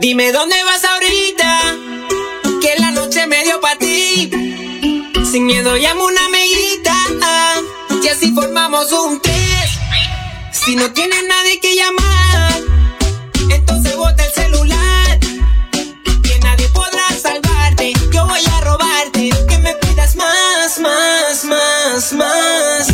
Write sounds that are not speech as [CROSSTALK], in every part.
Dime dónde vas ahorita, que la noche me dio para ti. Sin miedo llamo una amiguita, y así formamos un tres. Si no tienes nadie que llamar, entonces bota el celular. Que nadie podrá salvarte, yo voy a robarte. Que me pidas más, más, más, más.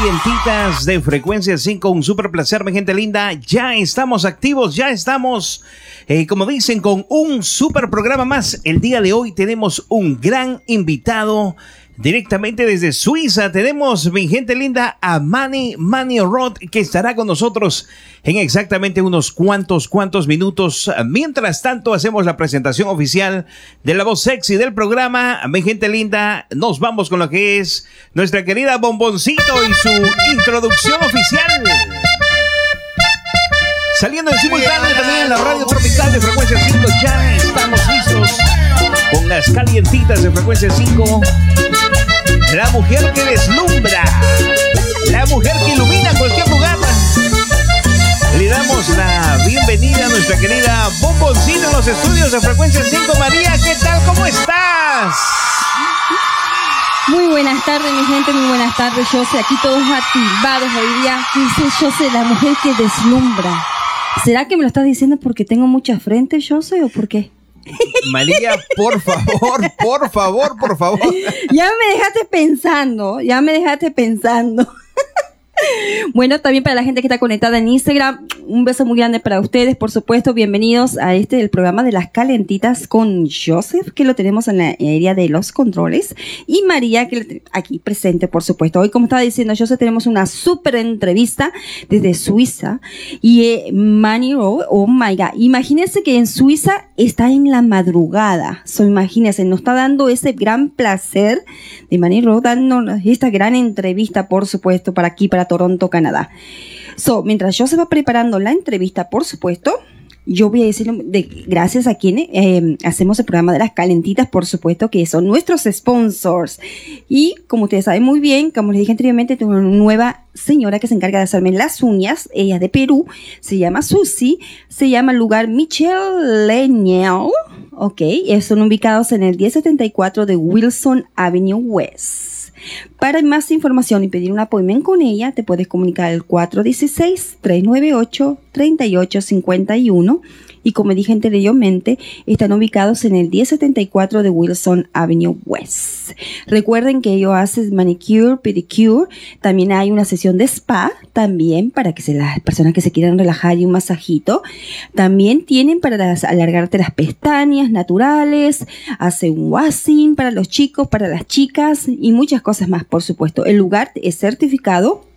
Calientitas de frecuencia 5. Un super placer, mi gente linda. Ya estamos activos, ya estamos, eh, como dicen, con un super programa más. El día de hoy tenemos un gran invitado Directamente desde Suiza tenemos, mi gente linda, a Manny Manny Rod, que estará con nosotros en exactamente unos cuantos, cuantos minutos. Mientras tanto, hacemos la presentación oficial de la voz sexy del programa. Mi gente linda, nos vamos con lo que es nuestra querida Bomboncito y su introducción oficial. Saliendo en simultáneo también en la radio tropical de frecuencia 5, ya estamos listos con las calientitas de frecuencia 5 la mujer que deslumbra, la mujer que ilumina cualquier lugar. Le damos la bienvenida a nuestra querida Bomboncina en los estudios de Frecuencia 5. María, ¿qué tal? ¿Cómo estás? Muy buenas tardes, mi gente, muy buenas tardes. Yo aquí todos activados hoy día. Dice, yo la mujer que deslumbra. ¿Será que me lo estás diciendo porque tengo mucha frente, yo o por qué? María, por favor, por favor, por favor. Ya me dejaste pensando, ya me dejaste pensando. Bueno, también para la gente que está conectada en Instagram, un beso muy grande para ustedes, por supuesto. Bienvenidos a este, el programa de las calentitas con Joseph, que lo tenemos en la área de los controles, y María, que aquí presente, por supuesto. Hoy, como estaba diciendo Joseph, tenemos una súper entrevista desde Suiza. Y eh, Manny oh my God, imagínense que en Suiza está en la madrugada. So, imagínense, nos está dando ese gran placer de Manny Rowe, dándonos esta gran entrevista, por supuesto, para aquí, para Toronto, Canadá. So, mientras yo se va preparando la entrevista, por supuesto, yo voy a decir de, gracias a quienes eh, hacemos el programa de las calentitas, por supuesto, que son nuestros sponsors. Y como ustedes saben muy bien, como les dije anteriormente, tengo una nueva señora que se encarga de hacerme las uñas. Ella es de Perú, se llama Susi, se llama el lugar Michelle Leñel. Ok, son ubicados en el 1074 de Wilson Avenue West. Para más información y pedir un appointment con ella, te puedes comunicar al 416-398-3851 y como dije anteriormente, están ubicados en el 1074 de Wilson Avenue West. Recuerden que ellos hacen manicure, pedicure, también hay una sesión de spa, también para que las personas que se quieran relajar y un masajito. También tienen para alargarte las pestañas naturales, hace un washing para los chicos, para las chicas y muchas cosas más, por supuesto. El lugar es certificado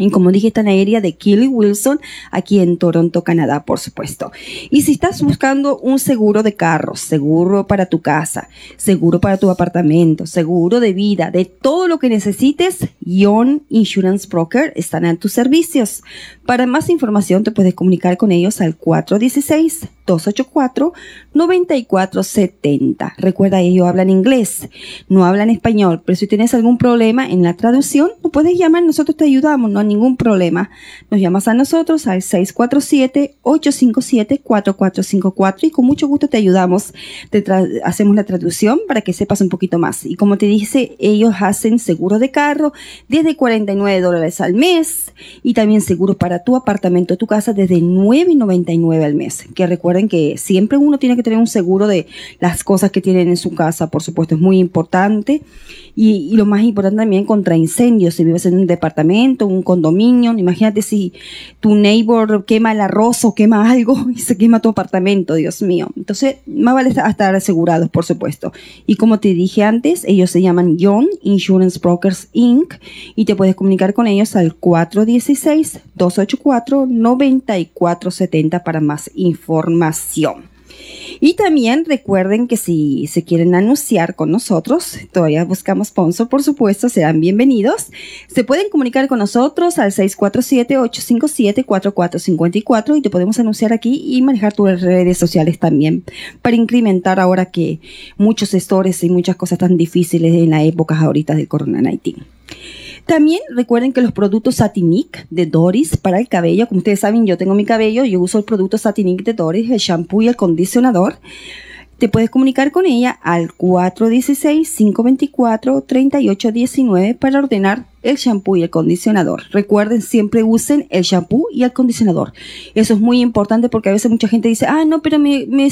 Y como dije, en área de Kelly Wilson, aquí en Toronto, Canadá, por supuesto. Y si estás buscando un seguro de carros, seguro para tu casa, seguro para tu apartamento, seguro de vida, de todo lo que necesites, Yon Insurance Broker están en tus servicios. Para más información te puedes comunicar con ellos al 416-284-9470. Recuerda, ellos hablan inglés, no hablan español, pero si tienes algún problema en la traducción, no puedes llamar, nosotros te ayudamos, no ningún problema. Nos llamas a nosotros al 647-857-4454 y con mucho gusto te ayudamos. Hacemos la traducción para que sepas un poquito más. Y como te dice, ellos hacen seguro de carro desde 49 dólares al mes y también seguro para tu apartamento, tu casa desde 9.99 al mes. Que recuerden que siempre uno tiene que tener un seguro de las cosas que tienen en su casa, por supuesto, es muy importante. Y, y lo más importante también contra incendios, si vives en un departamento, un condominio. Imagínate si tu neighbor quema el arroz o quema algo [LAUGHS] y se quema tu apartamento, Dios mío. Entonces, más vale estar asegurados, por supuesto. Y como te dije antes, ellos se llaman John Insurance Brokers Inc. y te puedes comunicar con ellos al 416-284-9470 para más información. Y también recuerden que si se quieren anunciar con nosotros, todavía buscamos sponsor, por supuesto, serán bienvenidos. Se pueden comunicar con nosotros al 647-857-4454 y te podemos anunciar aquí y manejar tus redes sociales también para incrementar ahora que muchos stores y muchas cosas tan difíciles en la época ahorita del Corona-19. También recuerden que los productos Satinic de Doris para el cabello, como ustedes saben, yo tengo mi cabello, yo uso el producto Satinic de Doris, el shampoo y el condicionador. Te puedes comunicar con ella al 416-524-3819 para ordenar el shampoo y el condicionador. Recuerden, siempre usen el shampoo y el condicionador. Eso es muy importante porque a veces mucha gente dice, ah, no, pero me, me,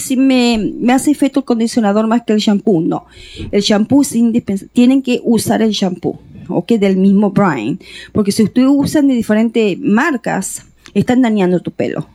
hace efecto el condicionador más que el shampoo. No, el shampoo es indispensable. Tienen que usar el shampoo o que del mismo brand. Porque si ustedes usan de diferentes marcas, están dañando tu pelo.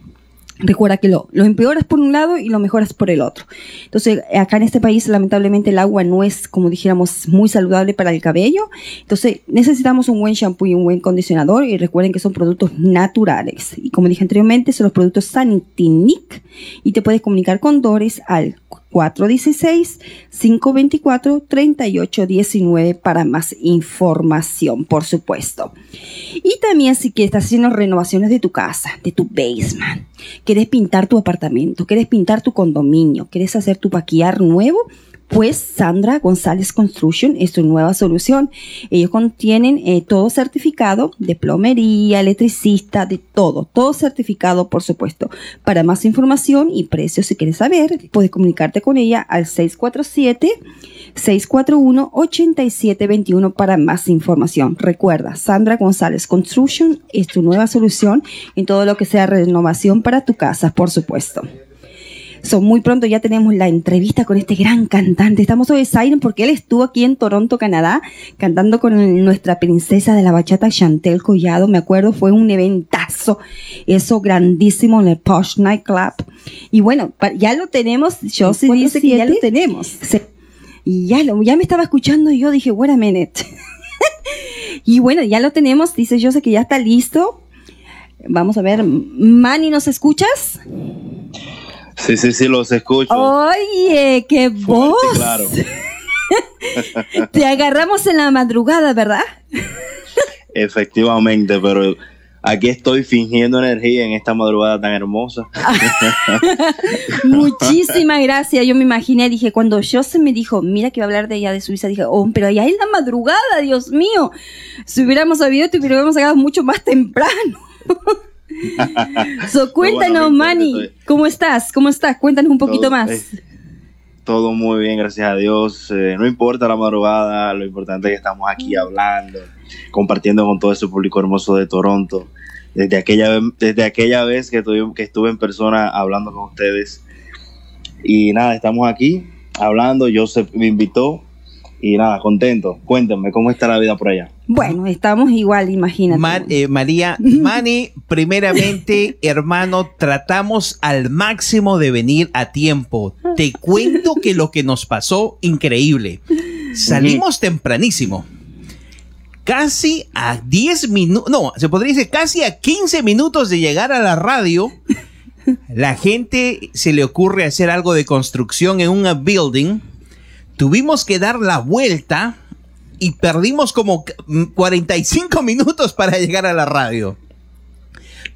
Recuerda que lo, lo empeoras por un lado y lo mejoras por el otro. Entonces, acá en este país, lamentablemente, el agua no es, como dijéramos, muy saludable para el cabello. Entonces, necesitamos un buen shampoo y un buen condicionador. Y recuerden que son productos naturales. Y como dije anteriormente, son los productos Sanitinic. Y te puedes comunicar con Doris al 416-524-3819 para más información, por supuesto. Y también si que estás haciendo renovaciones de tu casa, de tu basement, quieres pintar tu apartamento, quieres pintar tu condominio, quieres hacer tu paquillar nuevo, pues Sandra González Construction es tu nueva solución. Ellos contienen eh, todo certificado de plomería, electricista, de todo, todo certificado por supuesto. Para más información y precios si quieres saber, puedes comunicarte con ella al 647 641 8721 para más información. Recuerda, Sandra González Construction es tu nueva solución en todo lo que sea renovación para tu casa, por supuesto. So, muy pronto ya tenemos la entrevista con este gran cantante. Estamos hoy Siren porque él estuvo aquí en Toronto, Canadá, cantando con nuestra princesa de la bachata, Chantel Collado. Me acuerdo, fue un eventazo, eso grandísimo en el Posh Night Club. Y bueno, ya lo tenemos. Yo sí dice que ya lo tenemos. y ya, lo, ya me estaba escuchando y yo dije, wait a minute. [LAUGHS] y bueno, ya lo tenemos. Dice yo sé que ya está listo. Vamos a ver, Manny, ¿nos escuchas? Sí, sí, sí, los escucho. Oye, qué voz. claro. [LAUGHS] Te agarramos en la madrugada, ¿verdad? Efectivamente, pero aquí estoy fingiendo energía en esta madrugada tan hermosa. [LAUGHS] Muchísimas gracias. Yo me imaginé, dije, cuando yo se me dijo, mira que va a hablar de ella de Suiza, dije, oh, pero allá es la madrugada, Dios mío. Si hubiéramos sabido, te hubiéramos llegado mucho más temprano. [LAUGHS] so, cuéntanos, Manny, ¿cómo estás? ¿Cómo estás? Cuéntanos un poquito más. todo muy bien, gracias a Dios. Eh, no importa la madrugada, lo importante es que estamos aquí hablando, compartiendo con todo ese público hermoso de Toronto. Desde aquella, desde aquella vez que, que estuve en persona hablando con ustedes. Y nada, estamos aquí hablando. Joseph me invitó y nada, contento. Cuéntame, ¿cómo está la vida por allá? Bueno, estamos igual, imagínate. Eh, María, [LAUGHS] Mani, primeramente, hermano, tratamos al máximo de venir a tiempo. Te cuento que lo que nos pasó, increíble. Salimos tempranísimo. casi a 10 minutos, no, se podría decir casi a 15 minutos de llegar a la radio, la gente se le ocurre hacer algo de construcción en un building. Tuvimos que dar la vuelta y perdimos como 45 [LAUGHS] minutos para llegar a la radio.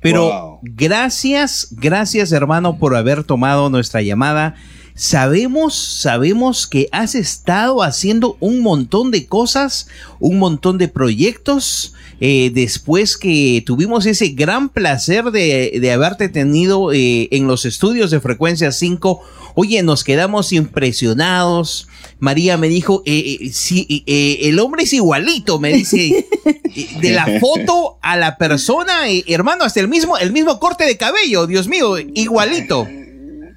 Pero gracias, gracias hermano por haber tomado nuestra llamada. Sabemos, sabemos que has estado haciendo un montón de cosas, un montón de proyectos. Eh, después que tuvimos ese gran placer de, haberte tenido eh, en los estudios de Frecuencia 5, oye, nos quedamos impresionados. María me dijo, eh, si, el hombre es igualito, me dice, [LAUGHS] de la foto a la persona, hermano, hasta el mismo, el mismo corte de cabello, Dios mío, igualito.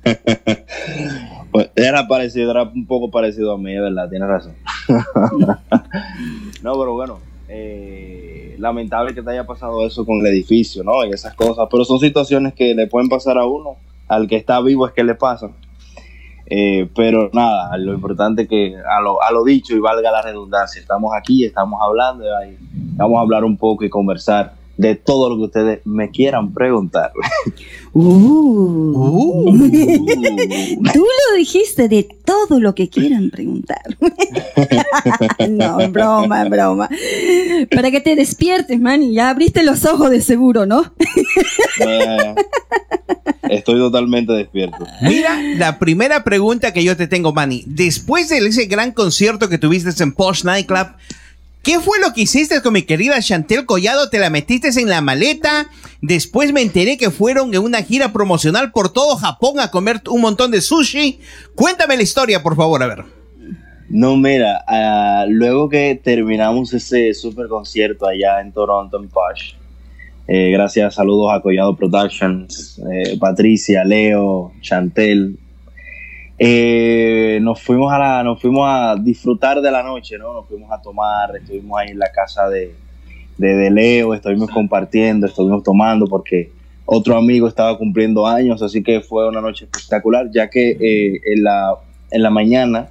[LAUGHS] Pues, era parecido, era un poco parecido a mí, verdad, tienes razón. [LAUGHS] no, pero bueno, eh, lamentable que te haya pasado eso con el edificio, ¿no? Y esas cosas, pero son situaciones que le pueden pasar a uno, al que está vivo es que le pasan. Eh, pero nada, lo importante que a lo, a lo dicho y valga la redundancia, estamos aquí, estamos hablando, vamos a hablar un poco y conversar de todo lo que ustedes me quieran preguntar. Uh. Uh. Tú lo dijiste de todo lo que quieran preguntar. [LAUGHS] no, broma, broma. Para que te despiertes, man, ya abriste los ojos de seguro, ¿no? estoy totalmente despierto. Mira, la primera pregunta que yo te tengo, Manny. Después de ese gran concierto que tuviste en Posh Nightclub, ¿Qué fue lo que hiciste con mi querida Chantel Collado? ¿Te la metiste en la maleta? Después me enteré que fueron en una gira promocional por todo Japón a comer un montón de sushi. Cuéntame la historia, por favor, a ver. No, mira, ah, luego que terminamos ese super concierto allá en Toronto, en Posh, eh, gracias, saludos a Collado Productions, eh, Patricia, Leo, Chantel, eh, nos fuimos a la, nos fuimos a disfrutar de la noche, ¿no? Nos fuimos a tomar, estuvimos ahí en la casa de, de, Leo, estuvimos compartiendo, estuvimos tomando porque otro amigo estaba cumpliendo años, así que fue una noche espectacular, ya que eh, en, la, en la mañana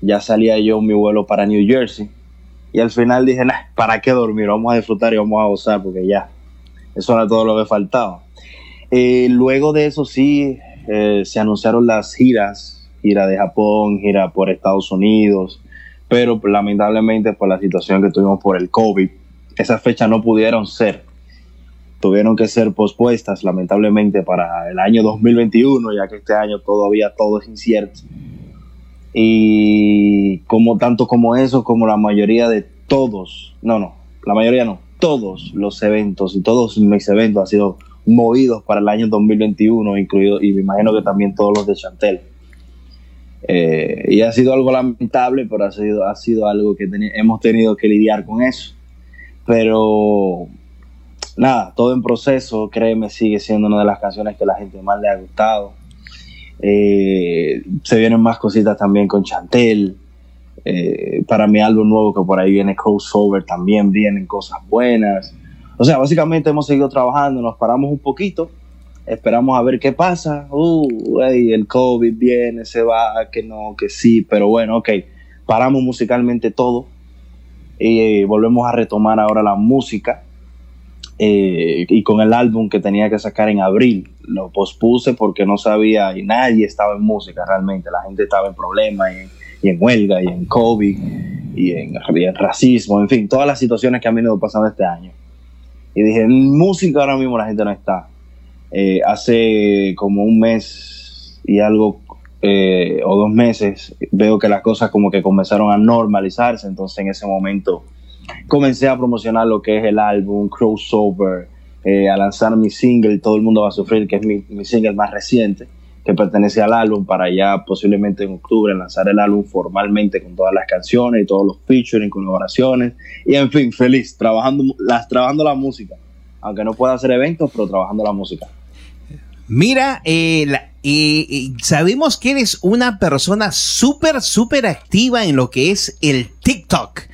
ya salía yo mi vuelo para New Jersey y al final dije, nah, ¿para qué dormir? Vamos a disfrutar y vamos a gozar porque ya, eso era todo lo que faltaba. Eh, luego de eso sí, se anunciaron las giras gira de Japón, gira por Estados Unidos, pero lamentablemente por la situación que tuvimos por el COVID, esas fechas no pudieron ser. Tuvieron que ser pospuestas lamentablemente para el año 2021, ya que este año todavía todo es incierto. Y como tanto como eso, como la mayoría de todos, no, no, la mayoría no, todos los eventos y todos mis eventos han sido movidos para el año 2021, incluido, y me imagino que también todos los de Chantel. Eh, y ha sido algo lamentable, pero ha sido, ha sido algo que hemos tenido que lidiar con eso. Pero nada, todo en proceso, créeme, sigue siendo una de las canciones que la gente más le ha gustado. Eh, se vienen más cositas también con Chantel. Eh, para mi álbum nuevo que por ahí viene crossover también vienen cosas buenas. O sea, básicamente hemos seguido trabajando, nos paramos un poquito esperamos a ver qué pasa. Uh, el COVID viene, se va, que no, que sí, pero bueno, ok. Paramos musicalmente todo y eh, volvemos a retomar ahora la música. Eh, y con el álbum que tenía que sacar en abril, lo pospuse porque no sabía y nadie estaba en música realmente. La gente estaba en problemas y, en huelga y en COVID y en, y en racismo, en fin, todas las situaciones que han venido pasando este año. Y dije, en música ahora mismo la gente no está eh, hace como un mes y algo eh, o dos meses veo que las cosas como que comenzaron a normalizarse, entonces en ese momento comencé a promocionar lo que es el álbum, crossover, eh, a lanzar mi single, Todo el mundo va a sufrir, que es mi, single más reciente, que pertenece al álbum, para ya posiblemente en octubre lanzar el álbum formalmente con todas las canciones y todos los featuring, colaboraciones, y en fin, feliz, trabajando, las, trabajando la música, aunque no pueda hacer eventos, pero trabajando la música. Mira, eh, eh, sabemos que eres una persona súper, súper activa en lo que es el TikTok. [LAUGHS]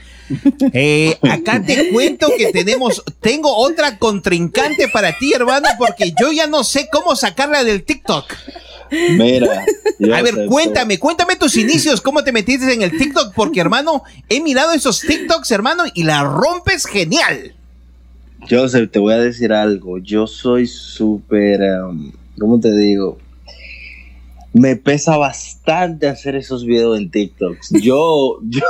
Eh, acá te cuento que tenemos, tengo otra contrincante para ti, hermano, porque yo ya no sé cómo sacarla del TikTok. Mira. A ver, cuéntame, cuéntame tus inicios, cómo te metiste en el TikTok, porque hermano, he mirado esos TikToks, hermano, y la rompes genial. Joseph, te voy a decir algo. Yo soy súper, um, ¿cómo te digo? Me pesa bastante hacer esos videos en TikTok. Yo, [LAUGHS] yo,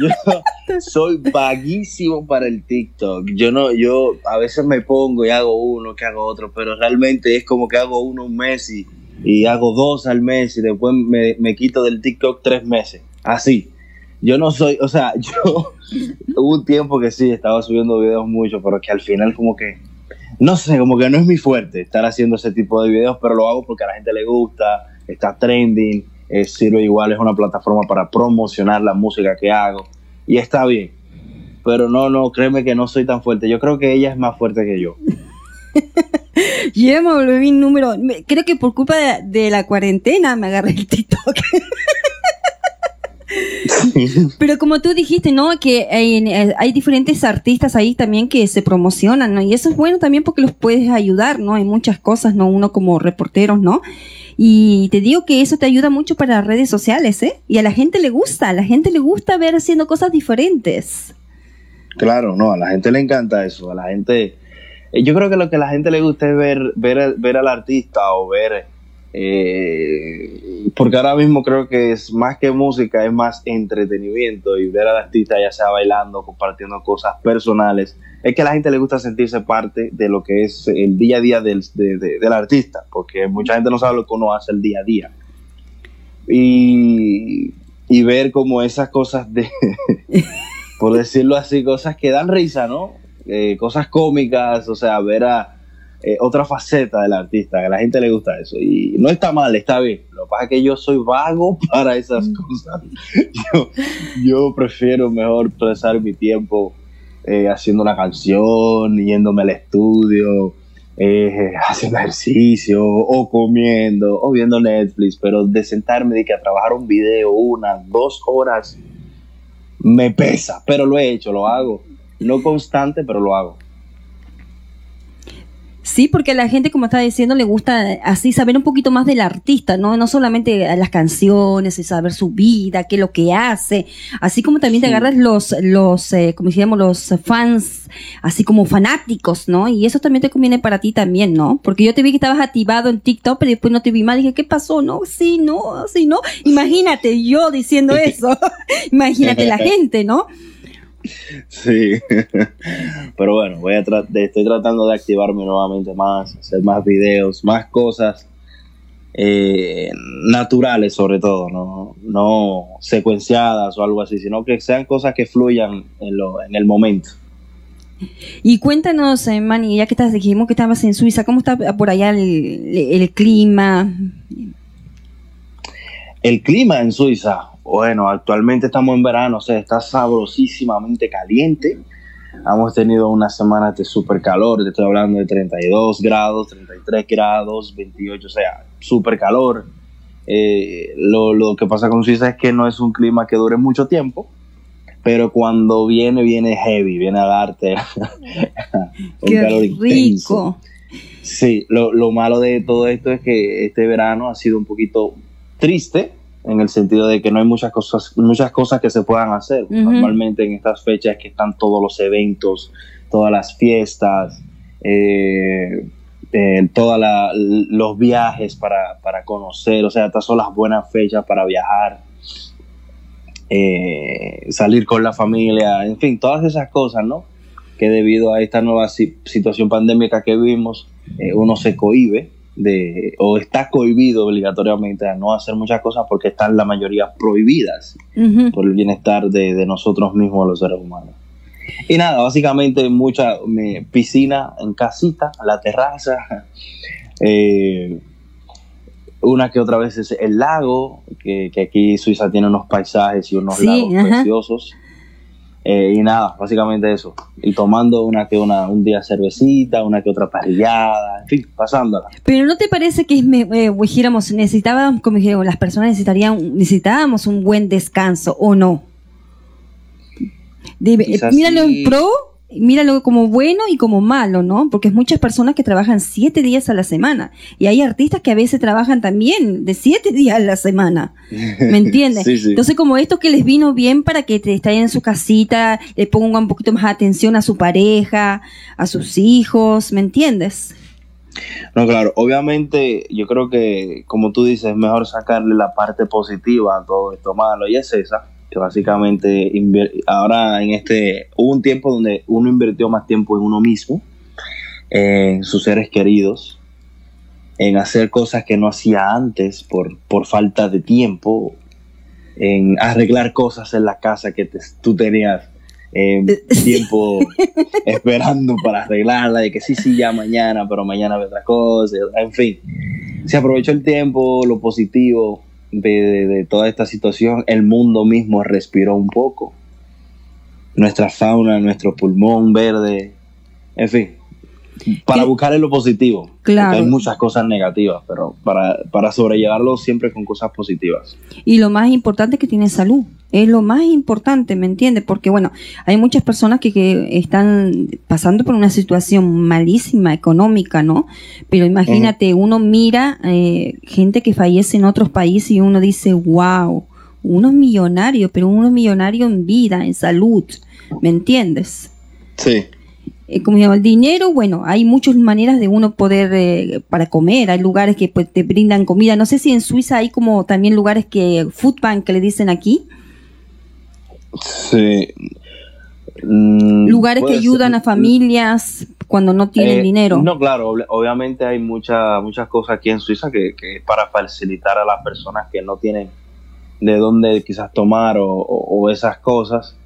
yo soy vaguísimo para el TikTok. Yo no, yo a veces me pongo y hago uno, que hago otro, pero realmente es como que hago uno un mes y, y hago dos al mes y después me, me quito del TikTok tres meses. Así. Yo no soy, o sea, [LAUGHS] yo hubo un tiempo que sí, estaba subiendo videos mucho, pero que al final como que, no sé, como que no es mi fuerte estar haciendo ese tipo de videos, pero lo hago porque a la gente le gusta, está trending, eh, sirve igual, es una plataforma para promocionar la música que hago y está bien. Pero no, no, créeme que no soy tan fuerte. Yo creo que ella es más fuerte que yo. [LAUGHS] yo me volví número. Creo que por culpa de, de la cuarentena me agarré el TikTok. [LAUGHS] [LAUGHS] Pero como tú dijiste, ¿no? Que eh, hay, diferentes artistas ahí también que se promocionan, ¿no? Y eso es bueno también porque los puedes ayudar, ¿no? Hay muchas cosas, ¿no? Uno como reporteros, ¿no? Y te digo que eso te ayuda mucho para las redes sociales, ¿eh? Y a la gente le gusta, a la gente le gusta ver haciendo cosas diferentes. Claro, no, a la gente le encanta eso, a la gente... Eh, yo creo que lo que a la gente le gusta es ver, ver, ver al artista o ver eh, porque ahora mismo creo que es más que música, es más entretenimiento y ver al artista ya sea bailando, compartiendo cosas personales, es que a la gente le gusta sentirse parte de lo que es el día a día del, del artista, porque mucha gente no sabe lo que uno hace el día a día. Y, y ver como esas cosas de, [LAUGHS] por decirlo así, cosas que dan risa, ¿no? Eh, cosas cómicas, o sea, ver a eh, otra faceta del artista, que a la gente le gusta eso. Y no está mal, está bien. Lo que pasa es que yo soy vago [LAUGHS] para esas mm. cosas. Yo, prefiero mejor pasar mi tiempo eh, haciendo una canción, yéndome al estudio, eh, haciendo ejercicio, o comiendo, o viendo Netflix, pero de sentarme de que a trabajar un video, unas, dos horas, me pesa, pero lo he hecho, lo hago. No constante, pero lo hago. Sí, porque a la gente, como estaba diciendo, le gusta así saber un poquito más del artista, ¿no? No solamente las canciones y saber su vida, qué es lo que hace, así como también te agarras los, los, eh, como decíamos, los fans, así como fanáticos, ¿no? Y eso también te conviene para ti también, ¿no? Porque yo te vi que estabas activado en TikTok, pero después no te vi más, dije, ¿qué pasó? No, sí, no, sí, no. Imagínate yo diciendo [LAUGHS] eso, [LAUGHS] imagínate la [LAUGHS] gente, ¿no? Sí, pero bueno, voy a estoy tratando de activarme nuevamente más, hacer más videos, más cosas eh, naturales sobre todo, ¿no? no secuenciadas o algo así, sino que sean cosas que fluyan en, lo, en el momento. Y cuéntanos, eh, Manny, ya que estás, dijimos que estabas en Suiza, ¿cómo está por allá el clima? El clima en Suiza, bueno, actualmente estamos en verano, o sea, está sabrosísimamente caliente. Hemos tenido unas semanas de super calor, te estoy hablando de 32 grados, 33 grados, 28, o sea, super calor. Eh, lo, que pasa con Suiza es que no es un clima que dure mucho tiempo, pero cuando viene, viene heavy, viene a darte [LAUGHS] un Qué calor rico. Sí, lo, lo malo de todo esto es que este verano ha sido un poquito triste, en el sentido de que no hay muchas cosas, muchas cosas que se puedan hacer. Normalmente en estas fechas que están todos los eventos, todas las fiestas, eh, eh, todos los viajes para, conocer, o sea, estas son las buenas fechas para viajar, eh, salir con la familia, en fin, todas esas cosas, ¿no? Que debido a esta nueva situación pandémica que vimos, uno se cohibe de, o está cohibido obligatoriamente a no hacer muchas cosas porque están la mayoría prohibidas por el bienestar de, nosotros mismos los seres humanos. Y nada, básicamente mucha piscina en casita, la terraza, [LAUGHS] eh, una que otra vez es el lago, que, aquí Suiza tiene unos paisajes y unos lagos preciosos. Eh, y nada, básicamente eso. Y tomando una que una, un día cervecita, una que otra parrillada, en fin, pasándola. Pero ¿no te parece que eh, dijéramos, necesitábamos, como dijéramos, las personas necesitarían, necesitábamos un buen descanso o no? Dime, míralo en pro, míralo como bueno y como malo, ¿no? Porque es muchas personas que trabajan siete días a la semana. Y hay artistas que a veces trabajan también de siete [LAUGHS] días a la semana. ¿Me entiendes? [LAUGHS] Sí, sí. Entonces, como esto que les vino bien para que te estén en su casita, le pongan un poquito más atención a su pareja, a sus hijos, ¿me entiendes? No, claro, obviamente yo creo que, como tú dices, es mejor sacarle la parte positiva a todo esto malo, y es esa, que básicamente ahora en este, hubo un tiempo donde uno invirtió más tiempo en uno mismo, en sus seres queridos, en hacer cosas que no hacía antes por, por falta de tiempo, en arreglar cosas en la casa que te- tú tenías eh, [LAUGHS] tiempo esperando para arreglarla, de que sí, sí, ya mañana, pero mañana ve otra cosa, en fin. Se aprovechó el tiempo, lo positivo de, de- toda esta situación, el mundo mismo respiró un poco. Nuestra fauna, nuestro pulmón verde, en fin. Para ¿Qué? buscar lo positivo. Claro. Hay muchas cosas negativas, pero para, para sobrellevarlo siempre con cosas positivas. Y lo más importante es que tiene salud. Es lo más importante, ¿me entiendes? Porque, bueno, hay muchas personas que, que están pasando por una situación malísima económica, ¿no? Pero imagínate, uno mira eh, gente que fallece en otros países y uno dice, wow, uno es millonario, pero uno es millonario en vida, en salud, ¿me entiendes? Sí. Eh, como digo, el dinero, bueno, hay muchas maneras de uno poder eh, para comer. Hay lugares que pues, te brindan comida. No sé si en Suiza hay como también lugares que food bank que le dicen aquí, Sí. Mm, lugares que ayudan ser. a familias cuando no tienen Eh, dinero. No, claro, ob- obviamente hay muchas muchas cosas aquí en Suiza que, que es para facilitar a las personas que no tienen de dónde quizás tomar o, o- o esas cosas,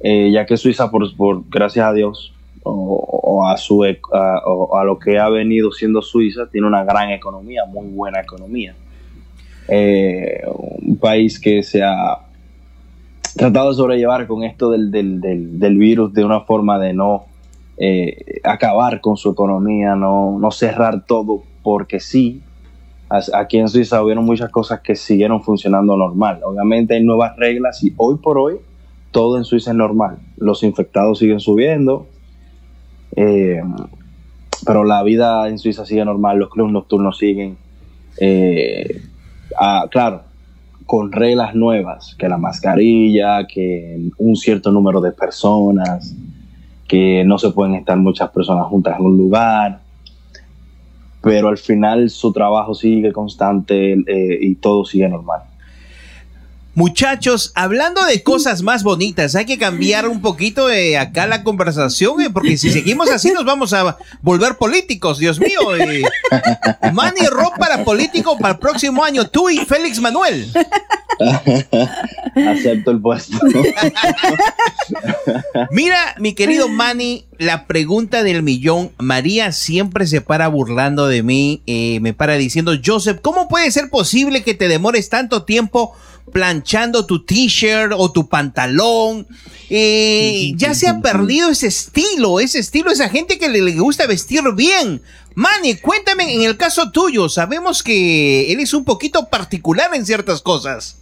eh, ya que Suiza, por, por gracias a Dios, o, a, su, ec- a, a lo que ha venido siendo Suiza, tiene una gran economía, muy buena economía. Eh, un país que se ha tratado de sobrellevar con esto del, del, del, virus de una forma de no eh, acabar con su economía, no, no cerrar todo porque sí. Aquí en Suiza hubieron muchas cosas que siguieron funcionando normal. Obviamente hay nuevas reglas y hoy por hoy todo en Suiza es normal. Los infectados siguen subiendo, eh, pero la vida en Suiza sigue normal, los clubes nocturnos siguen. eh, ah, claro, con reglas nuevas, que la mascarilla, que un cierto número de personas, que no se pueden estar muchas personas juntas en un lugar, pero al final su trabajo sigue constante eh, y todo sigue normal. Muchachos, hablando de cosas más bonitas, hay que cambiar un poquito de acá la conversación, eh, porque si seguimos así nos vamos a volver políticos, Dios mío. Eh. Manny Rock para político para el próximo año, tú y Félix Manuel. Acepto el puesto. Mira, mi querido Manny, la pregunta del millón. María siempre se para burlando de mí, eh, me para diciendo, Joseph, ¿cómo puede ser posible que te demores tanto tiempo planchando tu t-shirt o tu pantalón? Eh, ya se ha perdido ese estilo, ese estilo, esa gente que le, le gusta vestir bien. Manny, cuéntame en el caso tuyo, sabemos que eres un poquito particular en ciertas cosas.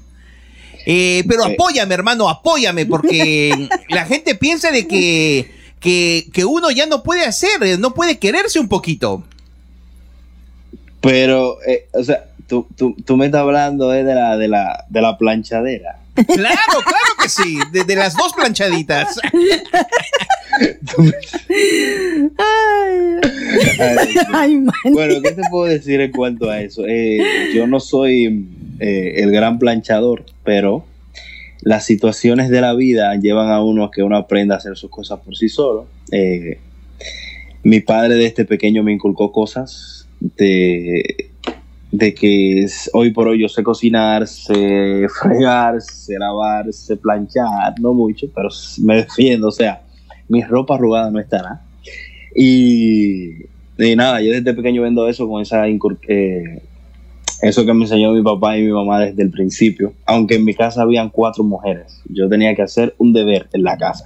Eh, pero apóyame, hermano, apóyame, porque [LAUGHS] la gente piensa de que, que, que uno ya no puede hacer, eh, no puede quererse un poquito. Pero, eh, o sea, tú, tú, tú me estás hablando eh, de, la, de, la, de la planchadera. Claro, claro que sí, de, de las dos planchaditas. Ay. Bueno, ¿qué te puedo decir en cuanto a eso? Eh, yo no soy eh, el gran planchador, pero las situaciones de la vida llevan a uno a que uno aprenda a hacer sus cosas por sí solo. Eh, mi padre desde pequeño me inculcó cosas de, de que hoy por hoy yo sé cocinar, sé fregar, sé lavar, sé planchar, no mucho, pero me defiendo, o sea, mi ropa arrugada no estará. Y, y nada, yo desde pequeño vendo eso con esa eh, eso que me enseñó mi papá y mi mamá desde el principio. Aunque en mi casa habían cuatro mujeres, yo tenía que hacer un deber en la casa.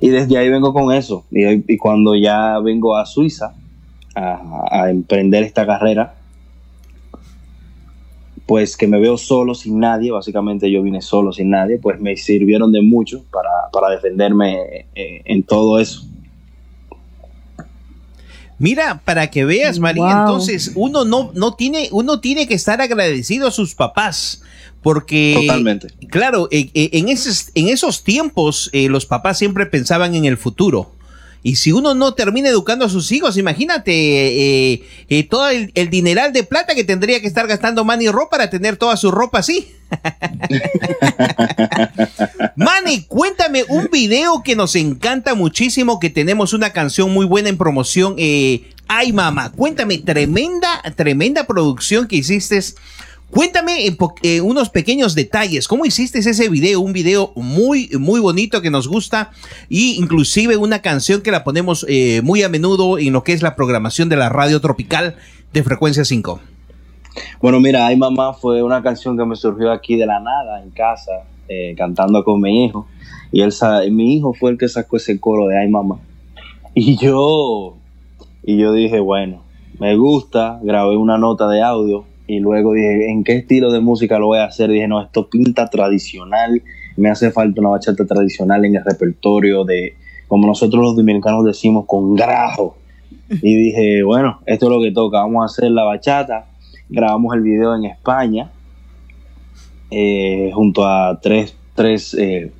Y desde ahí vengo con eso. Y, y cuando ya vengo a Suiza a, a emprender esta carrera, pues que me veo solo sin nadie, básicamente yo vine solo sin nadie, pues me sirvieron de mucho para, para defenderme eh, en todo eso. Mira, para que veas, María, entonces uno no, no tiene, uno tiene que estar agradecido a sus papás. Porque, Totalmente. claro, eh, eh, en, esos, en esos tiempos eh, los papás siempre pensaban en el futuro. Y si uno no termina educando a sus hijos, imagínate todo el, el, dineral de plata que tendría que estar gastando Manny Ro para tener toda su ropa así. [LAUGHS] Manny, cuéntame un video que nos encanta muchísimo, que tenemos una canción muy buena en promoción. Ay, mamá, cuéntame, tremenda, tremenda producción que hiciste Cuéntame eh, unos pequeños detalles, ¿cómo hiciste ese video? Un video muy, muy bonito que nos gusta y inclusive una canción que la ponemos eh, muy a menudo en lo que es la programación de la radio tropical de Frecuencia 5. Bueno, mira, Ay Mamá fue una canción que me surgió aquí de la nada, en casa, eh, cantando con mi hijo. Y él, mi hijo fue el que sacó ese coro de Ay Mamá. Y yo, y yo dije, bueno, me gusta, grabé una nota de audio y luego dije, ¿en qué estilo de música lo voy a hacer? Dije, no, esto pinta tradicional, me hace falta una bachata tradicional en el repertorio de, como nosotros los dominicanos decimos, con grajo. Y dije, bueno, esto es lo que toca, vamos a hacer la bachata. Grabamos el video en España, eh, junto a tres, tres, eh,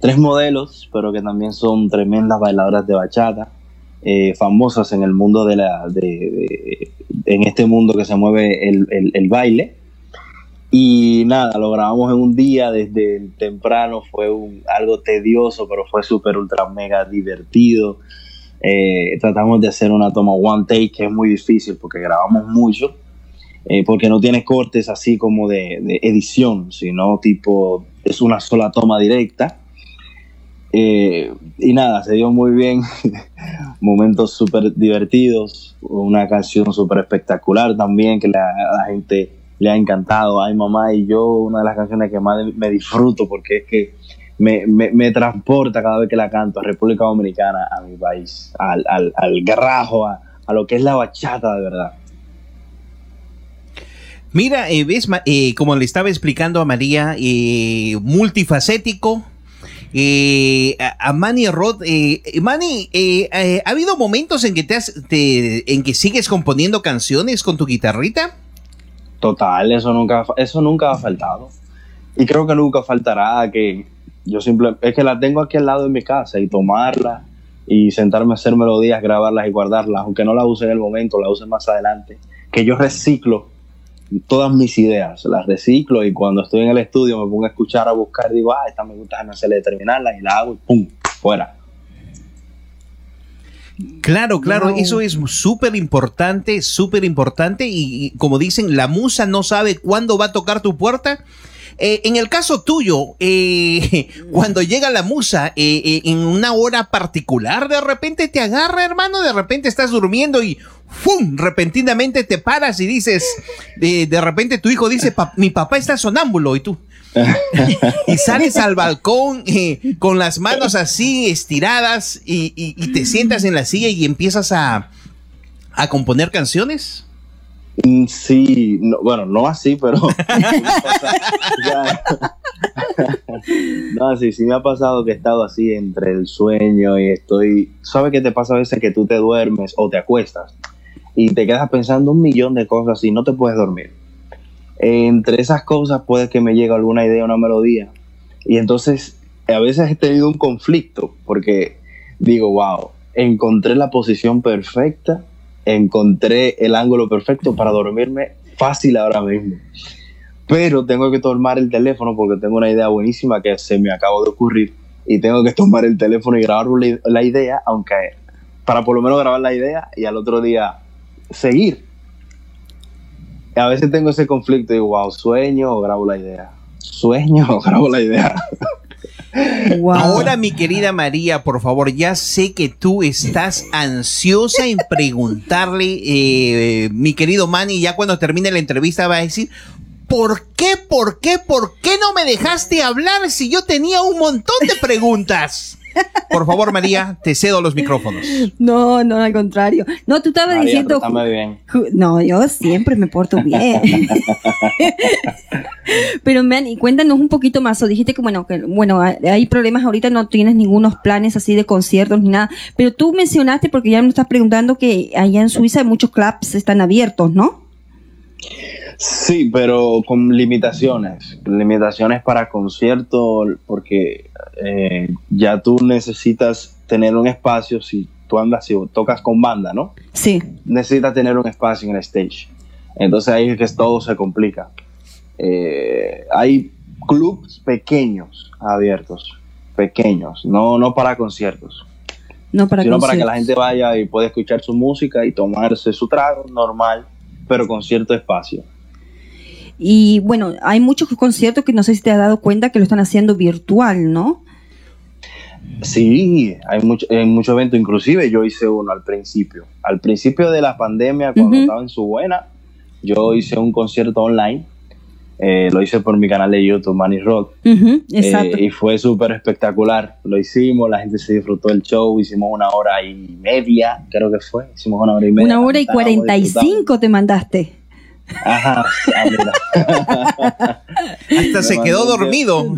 tres modelos, pero que también son tremendas bailadoras de bachata. Eh, famosas en el mundo de la de, en este mundo que se mueve el, el, baile. Y nada lo grabamos en un día desde temprano fue un, algo tedioso pero fue súper ultra mega divertido. Eh, tratamos de hacer una toma one take que es muy difícil porque grabamos mucho eh, porque no tiene cortes así como de, de edición sino tipo es una sola toma directa eh, y nada, se dio muy bien, [LAUGHS] momentos súper divertidos, una canción súper espectacular también que la, la gente le ha encantado. Ay mamá y yo, una de las canciones que más me disfruto porque es que me, me, transporta cada vez que la canto a República Dominicana, a mi país, al, al, al garrajo, a, a, lo que es la bachata de verdad. Mira, eh, ves, eh, como le estaba explicando a María, multifacético, eh, a, Manny Rod. Eh, Manny, eh, eh, ¿ha habido momentos en que te, has, en que sigues componiendo canciones con tu guitarrita? Total, eso nunca, eso nunca ha faltado. Y creo que nunca faltará que yo simplemente, es que la tengo aquí al lado de mi casa y tomarla y sentarme a hacer melodías, grabarlas y guardarlas, aunque no las use en el momento, las use más adelante, que yo reciclo todas mis ideas, las reciclo y cuando estoy en el estudio me pongo a escuchar, a buscar, digo, ah, esta me gusta, me hacerle terminarla y la hago y pum, fuera. Claro, claro, eso es súper importante, súper importante y, como dicen, la musa no sabe cuándo va a tocar tu puerta. Eh, en el caso tuyo, eh, [LAUGHS] cuando llega la musa eh, en una hora particular, de repente te agarra, hermano, de repente estás durmiendo y ¡fum! Repentinamente te paras y dices, de, repente tu hijo dice, mi papá está sonámbulo y tú. [LAUGHS] y sales al balcón eh, con las manos así estiradas y, te sientas en la silla y empiezas a, a componer canciones. Mm, sí, bueno, no así, pero. [LAUGHS] [LAUGHS] no, sí, sí me ha pasado que he estado así entre el sueño y estoy. ¿Sabes qué te pasa a veces que tú te duermes o te acuestas y te quedas pensando un millón de cosas y no te puedes dormir. Entre esas cosas puede que me llegue alguna idea, una melodía. Y entonces a veces he tenido un conflicto porque digo, wow, encontré la posición perfecta, encontré el ángulo perfecto para dormirme fácil ahora mismo. Pero tengo que tomar el teléfono porque tengo una idea buenísima que se me acaba de ocurrir y tengo que tomar el teléfono y grabar la idea, aunque para por lo menos grabar la idea y al otro día seguir. A veces tengo ese conflicto y digo, wow, sueño o grabo la idea. Sueño o grabo la idea. Ahora, mi querida María, por favor, ya sé que tú estás ansiosa en preguntarle, eh, mi querido Manny, ya cuando termine la entrevista va a decir, ¿por qué, por qué, por qué no me dejaste hablar si yo tenía un montón de preguntas? Por favor, María, te cedo los micrófonos. No, no, al contrario. No, tú estabas María, diciendo. bien. No, yo siempre me porto bien. [LAUGHS] Pero, man, y cuéntanos un poquito más. O dijiste que, bueno, que, bueno, hay- hay problemas ahorita, no tienes ningunos planes así de conciertos ni nada. Pero tú mencionaste, porque ya me estás preguntando que allá en Suiza muchos clubs están abiertos, ¿no? Sí, pero con limitaciones. Limitaciones para conciertos, porque eh, ya tú necesitas tener un espacio si tú andas, si tocas con banda, ¿no? Sí. necesitas tener un espacio en el stage. Entonces ahí es que todo se complica. Eh, hay clubs pequeños abiertos, pequeños, no, no para conciertos, No para sino para que la gente vaya y pueda escuchar su música y tomarse su trago normal, pero con cierto espacio. Y bueno, hay muchos conciertos que no sé si te has dado cuenta que lo están haciendo virtual, ¿no? Sí, hay mucho, hay muchos eventos, inclusive yo hice uno al principio. Al principio de la pandemia, cuando estaba en su buena, yo hice un concierto online. Eh, lo hice por mi canal de YouTube, Manny Rock. Ujú, exacto. Eh, y fue súper espectacular. Lo hicimos, la gente se disfrutó del show. Hicimos una hora y media, creo que fue. Hicimos una hora y media. Una hora y cuarenta y cinco te mandaste. Ajá, ah. [LAUGHS] Hasta se quedó dormido.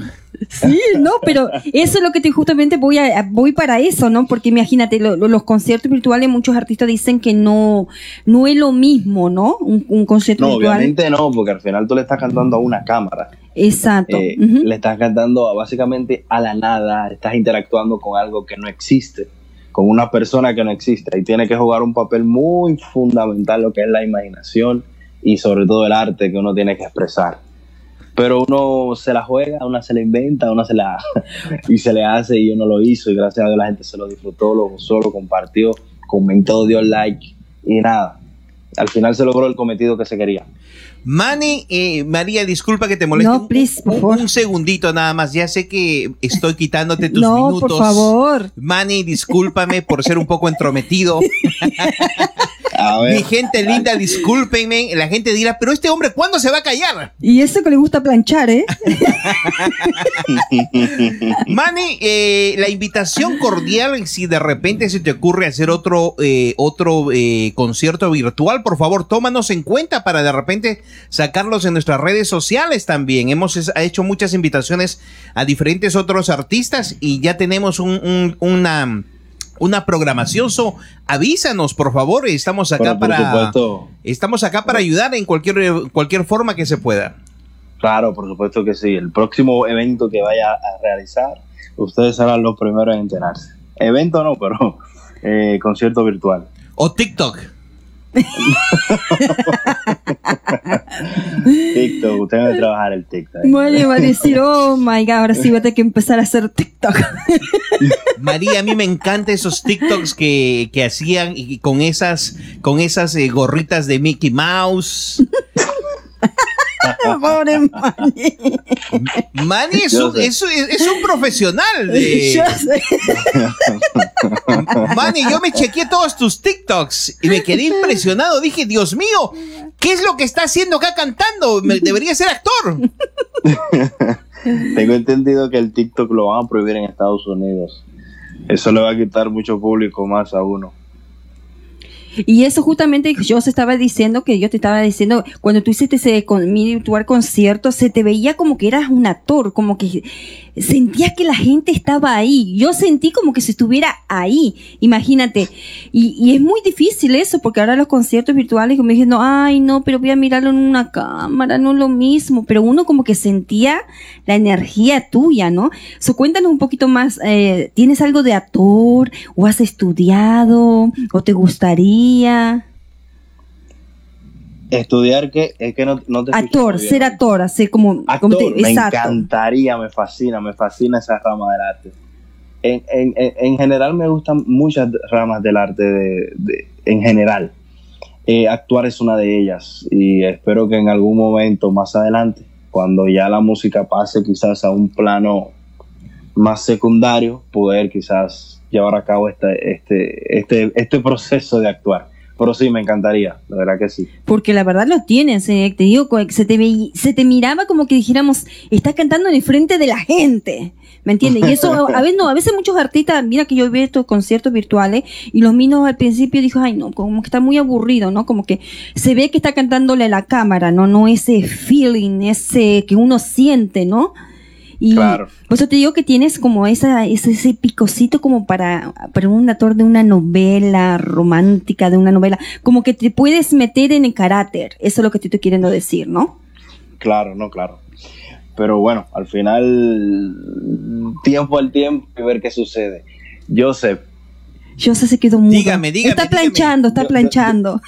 Sí, no, pero eso es lo que te justamente voy a voy para eso, ¿no? Porque imagínate, lo- lo- los conciertos virtuales, muchos artistas dicen que no no es lo mismo, ¿no? Un, un concierto No, virtual. obviamente no, porque al final tú le estás cantando a una cámara. Exacto. Eh. Le estás cantando a- básicamente a la nada, estás interactuando con algo que no existe, con una persona que no existe. Y tiene que jugar un papel muy fundamental lo que es la imaginación y sobre todo el arte que uno tiene que expresar. Pero uno se la juega, uno se la inventa, uno se la [LAUGHS] y se le hace y uno lo hizo y gracias a Dios la gente se lo disfrutó, lo gozó, lo compartió, comentó, dio like y nada. Al final se logró el cometido que se quería. Manny, eh, María, disculpa que te moleste. No, please, por un, favor. un segundito nada más. Ya sé que estoy quitándote tus no, minutos. por favor. Manny, discúlpame por ser un poco entrometido. [LAUGHS] A Mi gente linda, discúlpenme. La gente dirá, pero este hombre, ¿cuándo se va a callar? Y eso que le gusta planchar, ¿eh? [LAUGHS] Manny, eh, la invitación cordial, si de repente se te ocurre hacer otro, eh, otro eh, concierto virtual, por favor, tómanos en cuenta para de repente sacarlos en nuestras redes sociales también. Hemos es- hecho muchas invitaciones a diferentes otros artistas y ya tenemos un- un- una, una programación. So, avísanos, por favor. Estamos acá para, estamos acá para ayudar en cualquier, cualquier forma que se pueda. Claro, por supuesto que sí. El próximo evento que vaya a realizar, ustedes serán los primeros en enterarse. Evento no, pero eh, concierto virtual. O TikTok. TikTok, usted debe trabajar el TikTok. Bueno, va a decir, oh my god, ahora sí voy a tener que empezar a hacer TikTok. María, a mí me encantan esos TikToks que, que hacían y con esas, con esas eh, gorritas de Mickey Mouse. [LAUGHS] Pobre Manny. Manny es un, es, un- es un profesional. De, [LAUGHS] Yo sé. [LAUGHS] Manny, yo me chequeé todos tus TikToks y me quedé impresionado. Dije, Dios mío, ¿qué es lo que está haciendo acá cantando? Me- debería ser actor. Tengo entendido que el TikTok lo van a prohibir en Estados Unidos. Eso le va a quitar mucho público más a uno. Y eso justamente yo se estaba diciendo que yo te estaba diciendo, cuando tú hiciste ese con, concierto, se te veía como que eras un actor, como que sentías que la gente estaba ahí. Yo sentí como que si estuviera ahí, imagínate. Y, es muy difícil eso, porque ahora los conciertos virtuales, como diciendo, ay, no, pero voy a mirarlo en una cámara, no es lo mismo. Pero uno como que sentía la energía tuya, ¿no? So, cuéntanos un poquito más, eh, ¿tienes algo de actor o has estudiado o te gustaría? Estudiar que es que no, no te Actor, ser actor, hacer como, Actor, como te- me exacto. encantaría, me fascina, me fascina esa rama del arte. En, en- en- en general me gustan muchas ramas del arte, de, de- en general. Eh, actuar es una de ellas y espero que en algún momento más adelante, cuando ya la música pase quizás a un plano más secundario, poder quizás llevar a cabo este, este, este, este proceso de actuar. pero sí, me encantaría, la verdad que sí. Porque la verdad lo tienes, eh, te digo, se te, se te miraba como que dijéramos, estás cantando en el frente de la gente. ¿Me entiendes? Y eso, [LAUGHS] a veces, no, a veces muchos artistas, mira que yo veo estos conciertos virtuales y los minos al principio dijo, ay no, como que está muy aburrido, ¿no? Como que se ve que está cantándole a la cámara, ¿no? No ese feeling, ese que uno siente, ¿no? Y Claro. por eso te digo que tienes como esa, ese, ese picocito como para, para un actor de una novela romántica, de una novela, como que te puedes meter en el carácter, eso es lo que te estoy queriendo decir, ¿no? Claro, no, claro. Pero bueno, al final, tiempo al tiempo y ver qué sucede. Joseph, Yo sé se quedó muy. Dígame, dígame, Está dígame. planchando, está Yo- yo- planchando.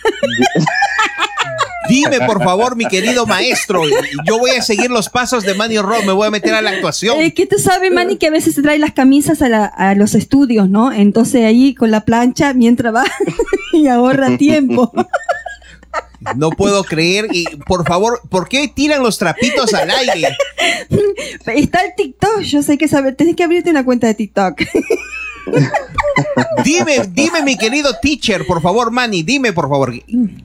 Dime, por favor, mi querido maestro. Yo voy a seguir los pasos de Manny Rock. Me voy a meter a la actuación. Eh, ¿Qué tú sabes, Manny, que a veces se trae las camisas a, la- a los estudios, ¿no? Entonces ahí con la plancha mientras va [LAUGHS] y ahorra tiempo. No puedo creer. Y por favor, ¿por qué tiran los trapitos al aire? Está el TikTok, yo sé que saber, tienes que abrirte una cuenta de TikTok. Dime, dime, mi querido teacher, por favor, Manny, dime, por favor.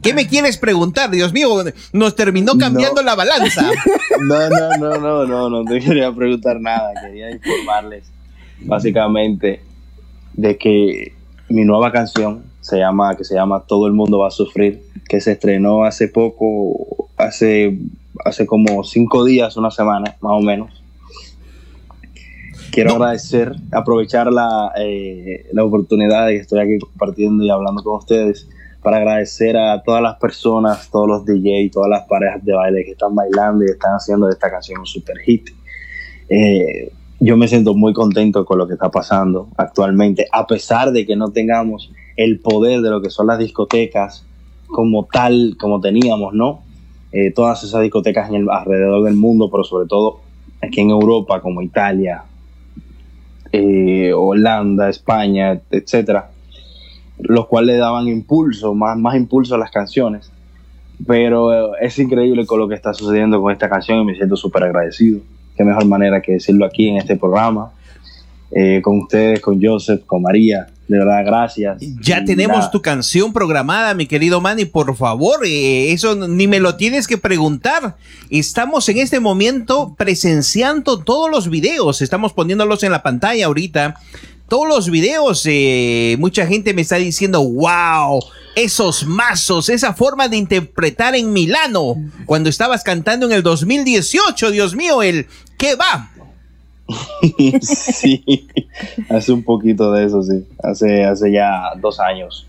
¿Qué me quieres preguntar? Dios mío, nos terminó cambiando No. la balanza. [LAUGHS] no, no, no, no, no, no te quería preguntar nada, quería informarles básicamente de que mi nueva canción se llama, que se llama Todo el mundo va a sufrir, que se estrenó hace poco, hace, hace como cinco días, una semana, más o menos. Quiero No. agradecer, aprovechar la, eh, la oportunidad de que estoy aquí compartiendo y hablando con ustedes para agradecer a todas las personas, todos los DJ, todas las parejas de baile que están bailando y están haciendo de esta canción un super hit. Eh, yo me siento muy contento con lo que está pasando actualmente, a pesar de que no tengamos el poder de lo que son las discotecas como tal, como teníamos, ¿no? Eh, todas esas discotecas en el, alrededor del mundo, pero sobre todo aquí en Europa, como Italia, eh, Holanda, España, etcétera, los cuales le daban impulso, más, más impulso a las canciones. Pero eh, es increíble con lo que está sucediendo con esta canción y me siento súper agradecido. Qué mejor manera que decirlo aquí en este programa, eh, con ustedes, con Joseph, con María. De verdad, gracias. Ya Y tenemos nada, tu canción programada, mi querido Manny, por favor, eh, eso ni me lo tienes que preguntar. Estamos en este momento presenciando todos los videos, estamos poniéndolos en la pantalla ahorita. Todos los videos, eh, mucha gente me está diciendo, wow, esos mazos, esa forma de interpretar en Milano, cuando estabas cantando en el 2018, Dios mío, el ¿qué va? [LAUGHS] sí, hace un poquito de eso, sí. Hace, hace ya dos años.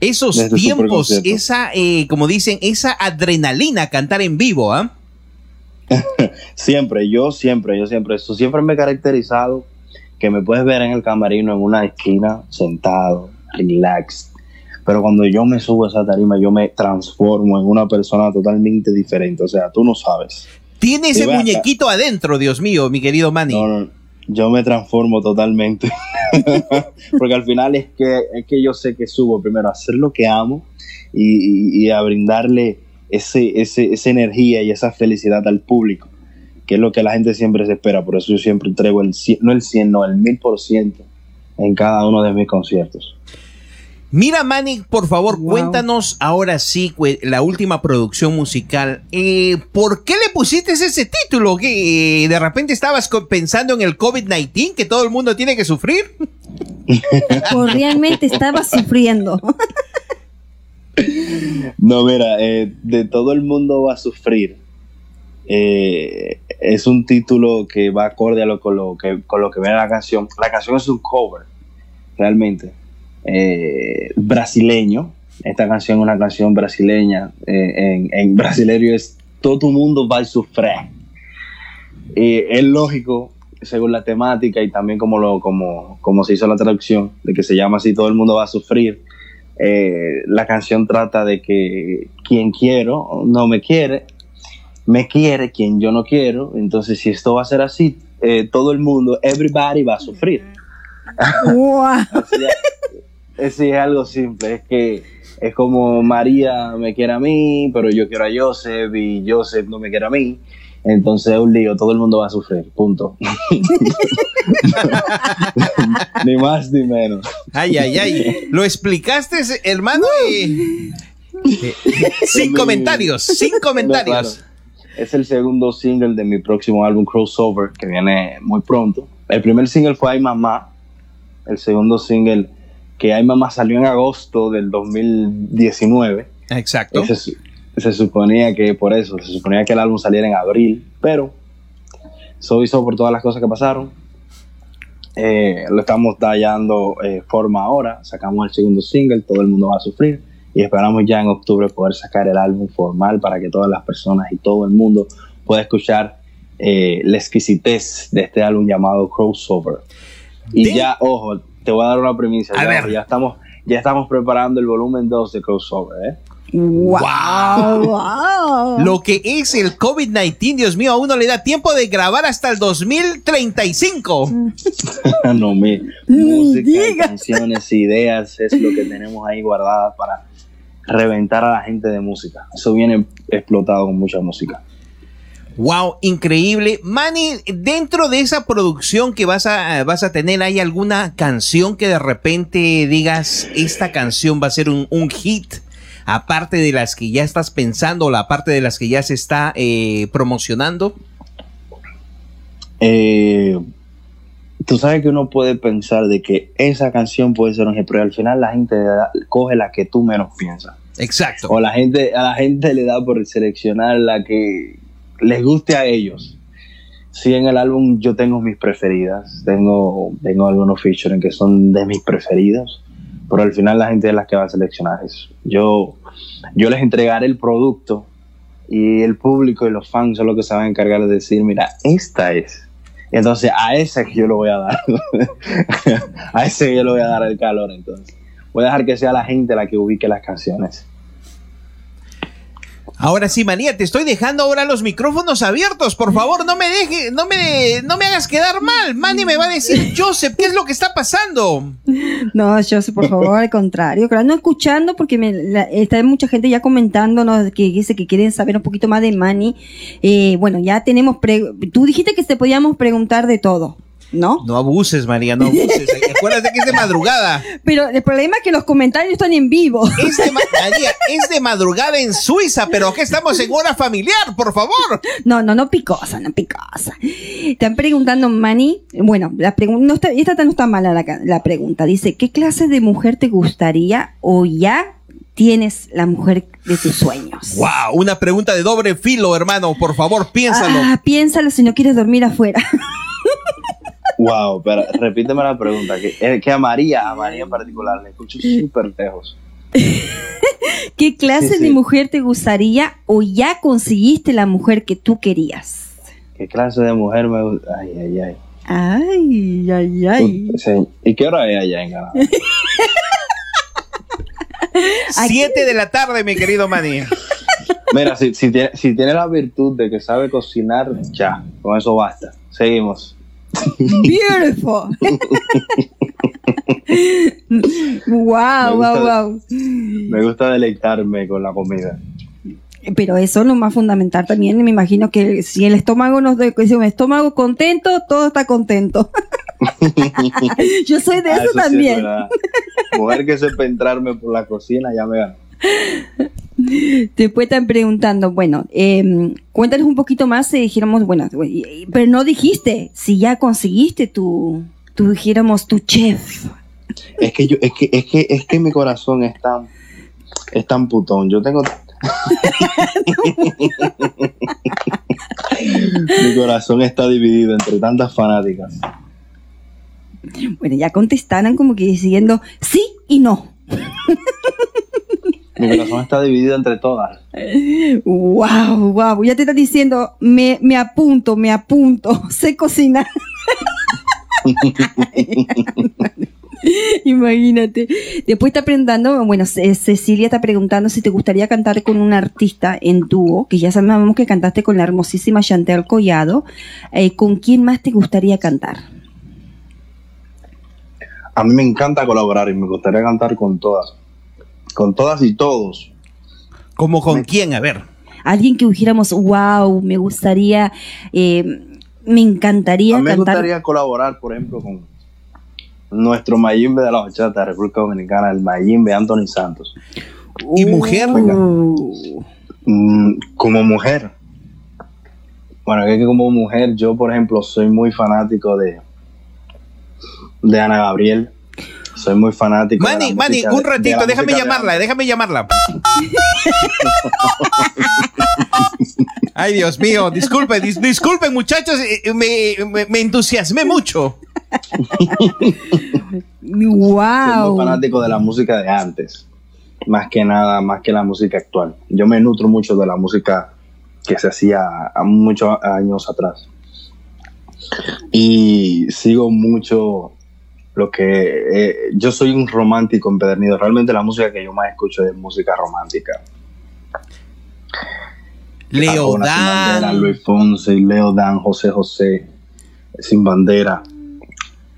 Esos Desde tiempos, esa, eh, como dicen, esa adrenalina cantar en vivo, ¿ah? [LAUGHS] Siempre, yo siempre, yo siempre, eso siempre me he caracterizado que me puedes ver en el camerino en una esquina sentado, relax. Pero cuando yo me subo a esa tarima, yo me transformo en una persona totalmente diferente. O sea, tú no sabes. Tiene ese muñequito adentro, Dios mío, mi querido Manny. No, no, yo me transformo totalmente. [LAUGHS] Porque al final es que, es que yo sé que subo primero a hacer lo que amo y, y- y a brindarle ese, ese, esa energía y esa felicidad al público, que es lo que la gente siempre se espera. Por eso yo siempre entrego el 100, no el 100, no, el 1000% en cada uno de mis conciertos. Mira, Manny, por favor, Wow. cuéntanos ahora sí la última producción musical. Eh, ¿Por qué le pusiste ese título? ¿Que eh, de repente estabas pensando en el COVID-19, que todo el mundo tiene que sufrir? O [LAUGHS] realmente estaba sufriendo. [LAUGHS] No, mira, eh, de todo el mundo va a sufrir. Eh, es un título que va acorde a lo, con, lo que, con lo que viene la canción. La canción es un cover, realmente. Eh, brasileño. Esta canción es una canción brasileña. eh, en, en [LAUGHS] brasileño es Todo el mundo va a sufrir. Eh, es lógico, según la temática y también como, lo, como, como se hizo la traducción, de que se llama así Todo el mundo va a sufrir eh, la canción trata de que quien quiero no me quiere, me quiere quien yo no quiero, entonces si esto va a ser así, eh, todo el mundo, everybody va a sufrir. Wow. [LAUGHS] sí, es algo simple, es que es como María me quiere a mí, pero yo quiero a Joseph y Joseph no me quiere a mí. Entonces es un lío, todo el mundo va a sufrir, punto. [LAUGHS] ni más ni menos. Ay, ay, ay. Lo explicaste, hermano, y... [LAUGHS] Sin comentarios, sin comentarios. Es el segundo single de mi próximo álbum Crossover, que viene muy pronto. El primer single fue Ay Mamá. El segundo single, que Ay Mamá, salió en agosto del 2019. Exacto. se suponía que por eso, se suponía que el álbum saliera en abril, pero soy por todas las cosas que pasaron. Eh, lo estamos tallando eh, forma ahora, sacamos el segundo single, todo el mundo va a sufrir y esperamos ya en octubre poder sacar el álbum formal para que todas las personas y todo el mundo pueda escuchar eh, la exquisitez de este álbum llamado Crossover. Y ya, ojo, te voy a dar una primicia. Ya, ya, estamos, ya estamos preparando el volumen 2 de Crossover. ¿eh? Wow. Lo que es el COVID-19, Dios mío, a uno le da tiempo de grabar hasta el 2035. [LAUGHS] no, me música, canciones, ideas, es lo que tenemos ahí guardadas para reventar a la gente de música. Eso viene explotado con mucha música. Wow, increíble. Manny, dentro de esa producción que vas a, vas a tener, ¿hay alguna canción que de repente digas, esta canción va a ser un, hit? Aparte de las que ya estás pensando, la parte de las que ya se está eh, promocionando. Eh, tú sabes que uno puede pensar de que esa canción puede ser un hit, pero al final la gente coge la que tú menos piensas. Exacto. O la gente, a la gente le da por seleccionar la que les guste a ellos. Sí, en el álbum yo tengo mis preferidas, tengo, tengo algunos featuring que son de mis preferidos, pero al final la gente es la que va a seleccionar eso. Yo, yo les entregaré el producto y el público y los fans son los que se van a encargar de decir, mira, esta es entonces a ese que yo lo voy a dar. [LAUGHS] a ese que yo le voy a dar el calor entonces. Voy a dejar que sea la gente la que ubique las canciones. Ahora sí, María, te estoy dejando ahora los micrófonos abiertos. Por favor, no me deje, no me, no me hagas quedar mal. Manny me va a decir, Joseph, ¿qué es lo que está pasando? [LAUGHS] No, Joseph, por favor, al contrario. Claro, no escuchando porque me, está mucha gente ya comentándonos que dice que quieren saber un poquito más de Manny. Eh, bueno, ya tenemos, tú dijiste que te podíamos preguntar de todo. ¿no? No abuses, María, no abuses. [LAUGHS] Acuérdate que es de madrugada. Pero el problema es que los comentarios están en vivo. Es de, María, es de madrugada en Suiza, pero aquí estamos en hora familiar, por favor. No, no, no picosa, no picosa. Están preguntando, Mani, bueno, la pregunta, no está, esta no está mala la, la pregunta. Dice, ¿qué clase de mujer te gustaría o ya tienes la mujer de tus sueños? Wow, una pregunta de doble filo, hermano. Por favor, piénsalo. Ah, piénsalo si no quieres dormir afuera. [LAUGHS] Wow, pero repíteme la pregunta, que, eh, que a María, a María en particular, le escucho [LAUGHS] súper lejos. ¿Qué clase de mujer te gustaría o ya conseguiste la mujer que tú querías? ¿Qué clase de mujer me gusta? Ay, ay, ay. Ay, ay, ay. ¿Y qué hora es allá en Canadá? [LAUGHS] Siete de la tarde, mi querido Manny. Mira, si, si, tiene, si tiene la virtud de que sabe cocinar, ya, con eso basta. Seguimos. Beautiful. wow, wow, wow. Me gusta deleitarme con la comida. Pero eso es lo más fundamental también. Me imagino que si el estómago nos si un estómago contento, todo está contento. [LAUGHS] Yo soy de ah, eso, también. Mujer que sepa entrarme por la cocina ya me gana. [LAUGHS] Después están preguntando, bueno, eh, cuéntanos un poquito más, si dijéramos, bueno, pero no dijiste si ya conseguiste tu, tu dijéramos, tu chef. Es que yo, es que, es que, es que mi corazón es tan, es tan putón. Yo tengo [LAUGHS] mi corazón está dividido entre tantas fanáticas. Bueno, ya contestaron como que diciendo sí y no. [LAUGHS] Mi corazón está dividido entre todas. [LAUGHS] Wow, wow. Ya te estás diciendo, me, me apunto, me apunto. [LAUGHS] Sé cocinar. [LAUGHS] Imagínate. Después está preguntando, bueno, Cecilia está preguntando si te gustaría cantar con un artista en dúo, que ya sabemos que cantaste con la hermosísima Chantel Collado. Eh, ¿Con quién más te gustaría cantar? A mí me encanta colaborar y me gustaría cantar con todas con todas y todos. ¿Cómo con quién? A ver. Alguien que dijéramos, wow, me gustaría, eh, me encantaría. A mí me gustaría colaborar, por ejemplo, con, nuestro Mayimbe de la bachata de República Dominicana, el Mayimbe Anthony Santos. ¿Y mujer? Uh, Mm, como mujer. Bueno, es que como mujer, yo por ejemplo soy muy fanático de de Ana Gabriel. Soy muy fanático. de Manny, Manny, un de ratito, déjame llamarla, déjame llamarla. Ay, Dios mío, disculpen, dis- disculpen muchachos, eh, me, me- me entusiasmé mucho. Soy muy wow. fanático de la música de antes. Más que nada, más que la música actual. Yo me nutro mucho de la música que se hacía a muchos años atrás. Y sigo mucho lo que... eh, yo soy un romántico empedernido. Realmente la música que yo más escucho es música romántica. Leo Bandera, Dan. Luis Fonsi, Leo Dan, José José, Sin Bandera,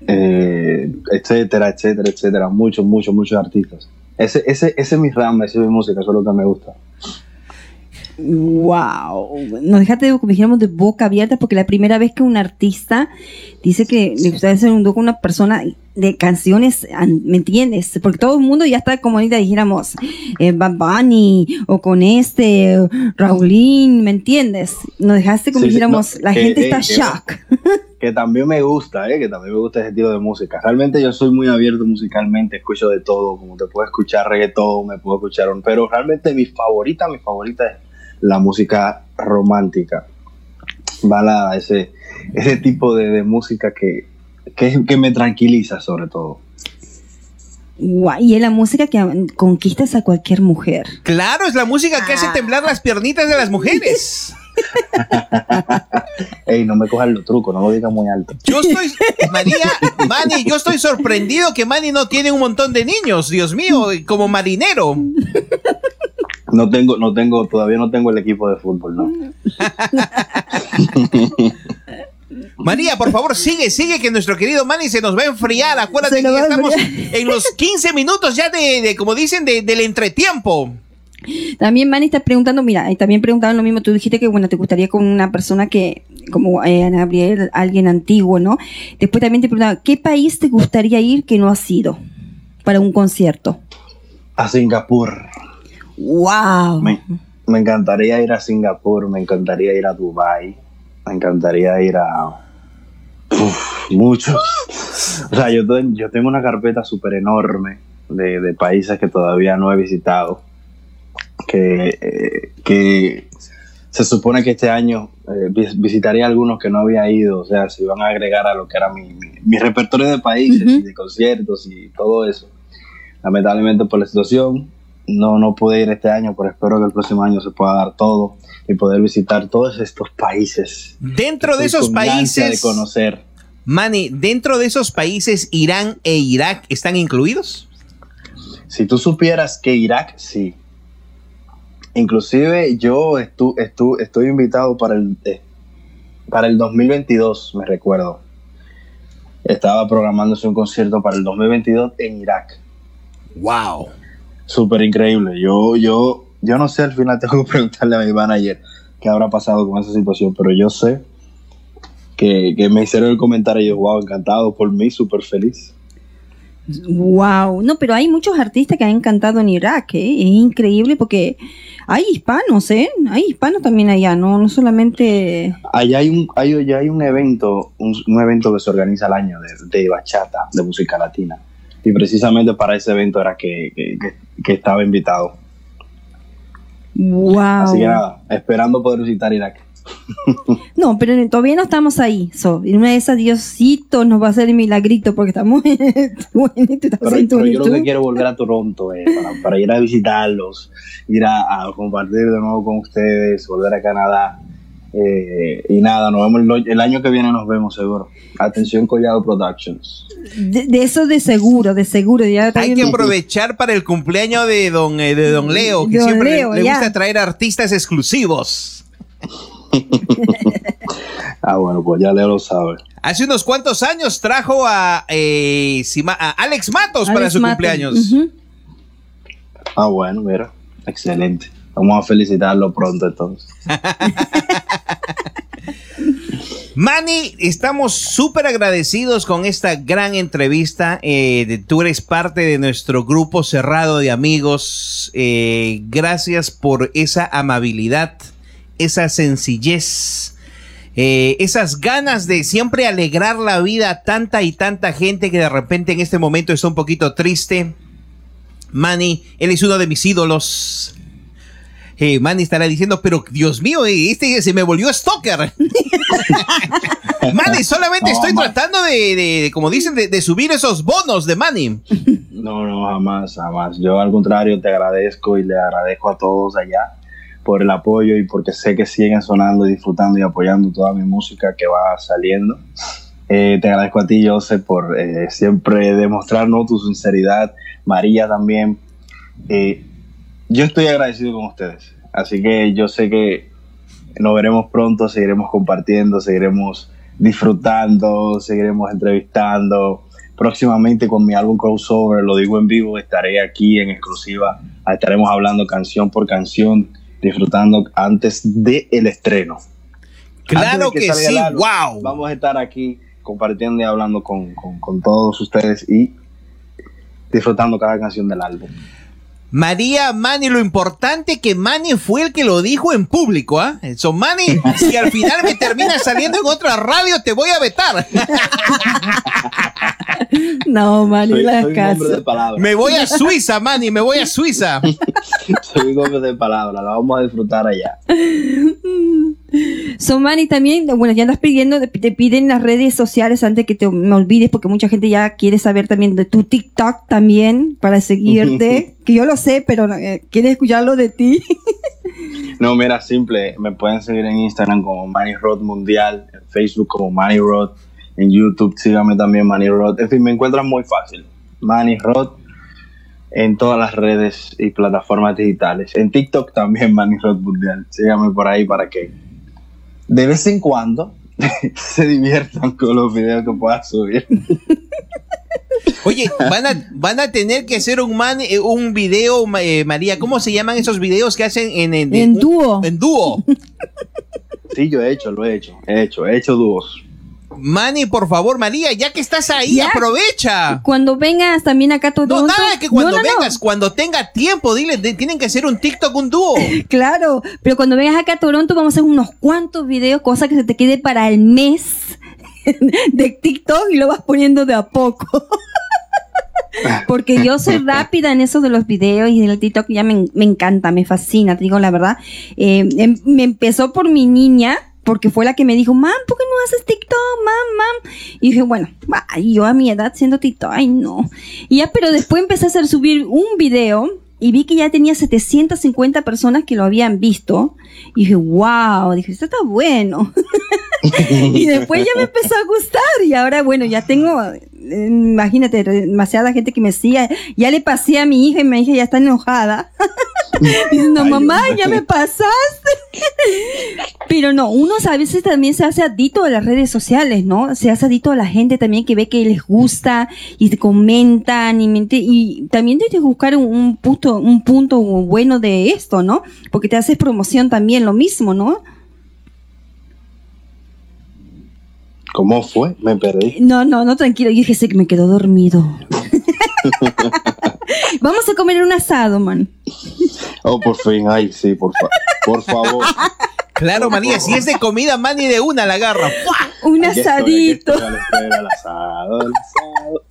eh, etcétera, etcétera, etcétera. Muchos, muchos, muchos artistas. Ese, ese, ese es mi rama, ese es mi música, eso es lo que me gusta. Wow. Nos dejaste, como dijéramos, de boca abierta porque la primera vez que un artista dice que le gustaría hacer un dúo con una persona de canciones, an- ¿me entiendes? Porque todo el mundo ya está como ahorita dijéramos, eh, Bad Bunny o con este, Raulín, ¿me entiendes? Nos dejaste como Sí, dijéramos, no, la que- gente eh, está que- shock. [LAUGHS] Que también me gusta, eh, que también me gusta ese estilo de música. Realmente yo soy muy abierto musicalmente, escucho de todo, como te puedo escuchar reggaetón, me puedo escuchar un... Pero realmente mi favorita, mi favorita es la música romántica. Balada, ese, ese tipo de, de música que, que, que me tranquiliza sobre todo. Guau, Y es la música que conquistas a cualquier mujer. Claro, es la música que hace temblar las piernitas de las mujeres. [LAUGHS] Ey, no me cojas los trucos, no lo digas muy alto. Yo estoy, María, Manny, yo estoy sorprendido que Manny no tiene un montón de niños, Dios mío, como marinero. No tengo, no tengo, todavía no tengo el equipo de fútbol, ¿no? [LAUGHS] María, por favor, sigue, sigue, que nuestro querido Manny se nos va a enfriar. Acuérdate que ya estamos enfriar. en los 15 minutos ya de, de, como dicen, de- del entretiempo. También Manny está preguntando, mira, y también preguntaban lo mismo, tú dijiste que, bueno, te gustaría con una persona que, como eh, Ana Gabriel, alguien antiguo, ¿no? Después también te preguntaba, ¿qué país te gustaría ir que no has ido para un concierto? A Singapur. ¡Wow! Me, me encantaría ir a Singapur, me encantaría ir a Dubai, me encantaría ir a uf, muchos. O sea, yo, yo tengo una carpeta súper enorme de, de países que todavía no he visitado, que, eh, que se supone que este año eh, vis- visitaría algunos que no había ido, o sea, se iban a agregar a lo que era mi, mi, mi repertorio de países y de conciertos y todo eso. Lamentablemente por la situación no, no pude ir este año, pero espero que el próximo año se pueda dar todo y poder visitar todos estos países. Dentro de esos países, de conocer. Manny, dentro de esos países, Irán e Irak están incluidos. Si tú supieras que Irak, sí. Inclusive yo estu, estu- estoy invitado para el, eh, para el 2022, me recuerdo. Estaba programándose un concierto para el 2022 en Irak. Wow. Súper increíble. Yo, yo, yo no sé, al final [LAUGHS] tengo que preguntarle a mi manager qué habrá pasado con esa situación, pero yo sé que, que me hicieron el comentario y yo, wow, encantado por mí, súper feliz. Wow, no, pero hay muchos artistas que han cantado en Irak, ¿eh? es increíble porque hay hispanos, ¿eh? Hay hispanos también allá, no, no solamente. Allá hay un, hay, allá hay un evento, un, un evento que se organiza al año de, de bachata, de música latina. Y precisamente para ese evento era que, que- que- que estaba invitado. Wow. Así que nada, esperando poder visitar Irak. [LAUGHS] No, pero todavía no estamos ahí. So, en una de esas, Diosito nos va a hacer el milagrito porque estamos en [LAUGHS] Pero, pero yo lo que quiero volver a Toronto eh, para, para ir a visitarlos, ir a, a compartir de nuevo con ustedes, volver a Canadá. Eh, y nada, nos vemos el, el año que viene, nos vemos seguro. Atención Collado Productions. De, de eso de seguro, de seguro. Ya Hay que aprovechar para el cumpleaños de don, eh, de don Leo, que Don siempre le- Leo, le, ya. gusta traer artistas exclusivos. [LAUGHS] Ah, bueno, pues ya Leo lo sabe. Hace unos cuantos años trajo a, eh, a Alex Matos para su Matos. cumpleaños. Ah, bueno, mira, excelente. Vamos a felicitarlo pronto entonces. [LAUGHS] Manny, estamos súper agradecidos con esta gran entrevista. Eh, tú eres parte de nuestro grupo cerrado de amigos. Eh, gracias por esa amabilidad, esa sencillez, eh, esas ganas de siempre alegrar la vida a tanta y tanta gente que de repente en este momento está un poquito triste. Manny, él es uno de mis ídolos. Eh, Manny estará diciendo, pero Dios mío, eh, este se me volvió stalker. [LAUGHS] Manny, solamente estoy tratando de, como dicen, de, subir esos bonos de Manny. No, no, jamás, jamás. Yo al contrario te agradezco y le agradezco a todos allá por el apoyo y porque sé que siguen sonando y disfrutando y apoyando toda mi música que va saliendo. Eh, te agradezco a ti, José, por siempre demostrarnos tu sinceridad. María también. Eh, yo estoy agradecido con ustedes. Así que yo sé que nos veremos pronto, seguiremos compartiendo, seguiremos disfrutando, seguiremos entrevistando. Próximamente con mi álbum Crossover, lo digo en vivo, estaré aquí en exclusiva. Estaremos hablando canción por canción, disfrutando antes del el estreno. Claro que, sí, wow. Vamos a estar aquí compartiendo y hablando con, con todos ustedes y disfrutando cada canción del álbum. María Manny, lo importante que Manny fue el que lo dijo en público, ¿ah? ¿eh? Eso, Manny, si al final me termina saliendo en otra radio, te voy a vetar. [LAUGHS] No, Manny, la Me voy a Suiza, Manny, me voy a Suiza. [LAUGHS] soy un hombre de palabra, la vamos a disfrutar allá. [LAUGHS] So, Manny, también, bueno, ya andas pidiendo, te piden las redes sociales antes que te me olvides, porque mucha gente ya quiere saber también de tu TikTok también para seguirte. que yo lo sé, pero eh, quiere escucharlo de ti. [LAUGHS] no, mira, simple. Me pueden seguir en Instagram como Manny Rod Mundial, en Facebook como Manny Rod, en YouTube síganme también Manny Rod. En fin, me encuentran muy fácil. Manny Rod en todas las redes y plataformas digitales. En TikTok también [LAUGHS] Manny Rod Mundial. Síganme por ahí para que de vez en cuando [LAUGHS] se diviertan con los videos que pueda subir. Oye, van a, van a tener que hacer un man, eh, un video, eh, María, ¿cómo se llaman esos videos que hacen en, en, dúo? En dúo. Sí, yo he hecho, lo he hecho, he hecho, he hecho dúos. Manny, por favor, María, ya que estás ahí, aprovecha. Cuando vengas también acá todo No, nada, que cuando vengas, cuando tenga tiempo, dile, tienen que hacer un TikTok, un dúo. [LAUGHS] claro, pero cuando vengas acá a Toronto vamos a hacer unos cuantos videos, cosa que se te quede para el mes [LAUGHS] de TikTok y lo vas poniendo de a poco. [LAUGHS] Porque yo soy rápida en eso de los videos y en el TikTok ya me, encanta, me fascina, te digo la verdad. Eh, em, me empezó por mi niña, porque fue la que me dijo, mam, ¿por qué no haces TikTok, mam, mam? Y dije, bueno, yo a mi edad siendo TikTok, ay no. Y ya, pero después empecé a hacer subir un video y vi que ya tenía 750 personas que lo habían visto. Y dije, wow, dije, esto está bueno. [LAUGHS] y después ya me empezó a gustar y ahora, bueno, ya tengo, eh, imagínate, demasiada gente que me sigue. Ya le pasé a mi hija y mi hija ya está enojada. [LAUGHS] [LAUGHS] Diciendo, mamá, ya me pasaste. [LAUGHS] Pero no, uno a veces también se hace adicto a las redes sociales, ¿no? Se hace adicto a la gente también que ve que les gusta y te comentan y, y también tienes que buscar un, punto, un punto bueno de esto, ¿no? Porque te haces promoción también lo mismo, ¿no? ¿Cómo fue? Me perdí. No, no, no, tranquilo. Yo dije, sé que me quedó dormido. [LAUGHS] Vamos a comer un asado, man. Oh, por fin, ay, sí, por, por favor. Claro, María, si es de comida, Manny de una la agarra. Un asadito.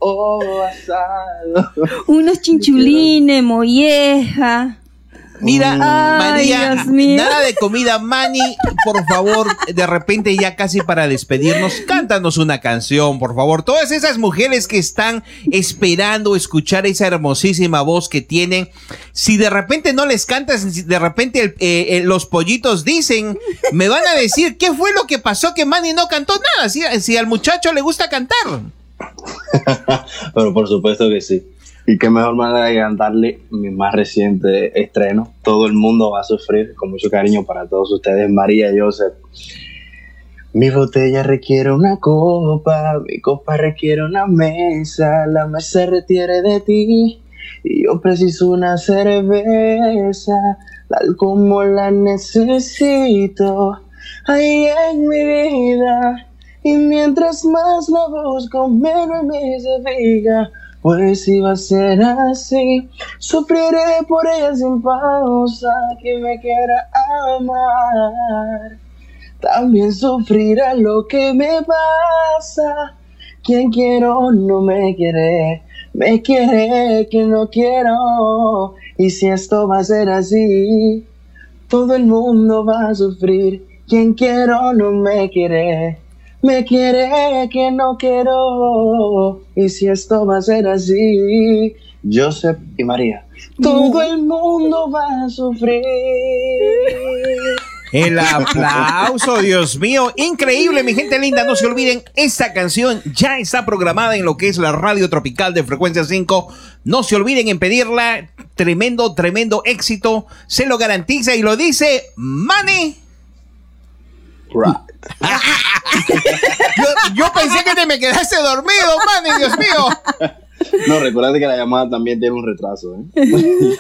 oh, asado. Unos chinchulines, molleja. Mira, María, nada de comida, Mani, por favor, de repente ya casi para despedirnos, cántanos una canción, por favor. Todas esas mujeres que están esperando escuchar esa hermosísima voz que tienen, si de repente no les cantas, si de repente eh, eh, los pollitos dicen, me van a decir qué fue lo que pasó que Mani no cantó nada, si, si al muchacho le gusta cantar. [LAUGHS] Pero por supuesto que sí. Y qué mejor manera de cantarle mi más reciente estreno. Todo el mundo va a sufrir, con mucho cariño para todos ustedes, María Joseph. Mi botella requiere una copa, mi copa requiere una mesa, la mesa requiere de ti y yo preciso una cerveza, tal como la necesito. Ahí en mi vida Y mientras más la busco, menos me se. Pues si va a ser así, sufriré por ella sin pausa que me quiera amar. También sufrirá lo que me pasa. Quien quiero no me quiere, me quiere que no quiero. Y si esto va a ser así, todo el mundo va a sufrir. Quien quiero no me quiere, me quiere que no quiero. Y si esto va a ser así, Joseph y María, todo el mundo va a sufrir. El aplauso, Dios mío, increíble, mi gente linda. No se olviden, esta canción ya está programada en lo que es la radio tropical de frecuencia 5. No se olviden en pedirla. Tremendo, tremendo éxito. Se lo garantiza y lo dice Manny. Right. Yo, yo pensé que te me quedaste dormido, Manny, Dios mío. No, recuerda que la llamada también tiene un retraso. ¿eh? [LAUGHS]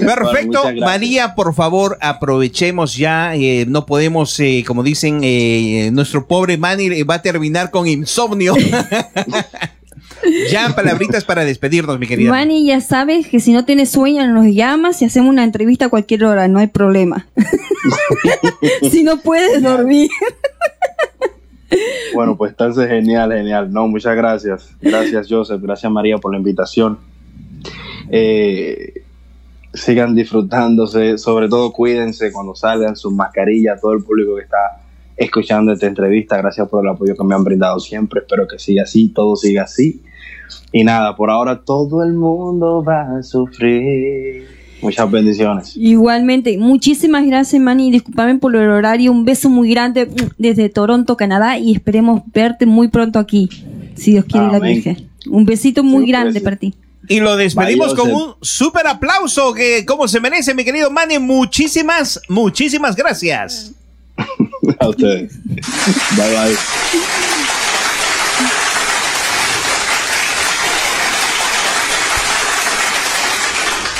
Perfecto, Bueno. María, por favor, aprovechemos ya. eh, no podemos, eh, como dicen, eh, nuestro pobre Manny eh, va a terminar con insomnio. [LAUGHS] ya, [LAUGHS] palabritas para despedirnos, mi querida. Manny, ya sabes que si no tienes sueño nos llamas y hacemos una entrevista a cualquier hora, no hay problema. [LAUGHS] si no puedes dormir. [LAUGHS] Bueno, pues entonces genial, genial. No, muchas gracias. Gracias, Joseph. Gracias, María, por la invitación. Eh, sigan disfrutándose, sobre todo cuídense cuando salgan sus mascarillas, todo el público que está escuchando esta entrevista. Gracias por el apoyo que me han brindado siempre. Espero que siga así, todo siga así. Y nada, por ahora todo el mundo va a sufrir. Muchas bendiciones. Igualmente, muchísimas gracias, Manny. Disculpame por el horario. Un beso muy grande desde Toronto, Canadá. Y esperemos verte muy pronto aquí, si Dios quiere la Amén. Virgen. Un besito muy Sí, grande pues. para ti. Y lo despedimos con un súper aplauso que como se merece, mi querido Manny. Muchísimas, muchísimas gracias. [LAUGHS] A ustedes. Bye bye.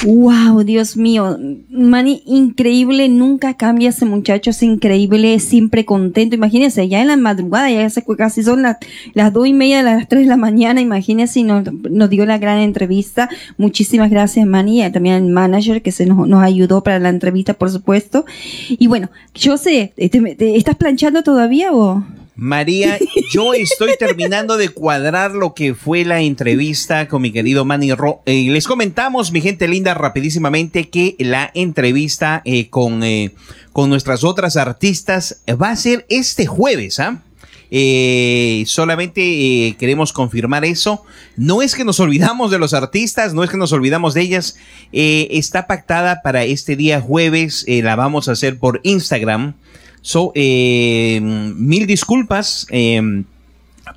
Wow, Dios mío. Manny, increíble. Nunca cambia ese muchacho. Es increíble. Siempre contento. Imagínense, ya en la madrugada, ya se- casi son las, las dos y media, las tres de la mañana. Imagínense, nos, nos dio la gran entrevista. Muchísimas gracias, Manny. y También al manager que se nos, nos ayudó para la entrevista, por supuesto. Y bueno, yo sé, ¿te- te- ¿estás planchando todavía o? María, yo estoy terminando de cuadrar lo que fue la entrevista con mi querido Manny Ro. Eh, les comentamos, mi gente linda, rapidísimamente que la entrevista eh, con, eh, con nuestras otras artistas va a ser este jueves, ¿ah? Eh, solamente eh, queremos confirmar eso. No es que nos olvidamos de los artistas, no es que nos olvidamos de ellas. Eh, está pactada para este día jueves. la vamos a hacer por Instagram. So, eh, mil disculpas. eh,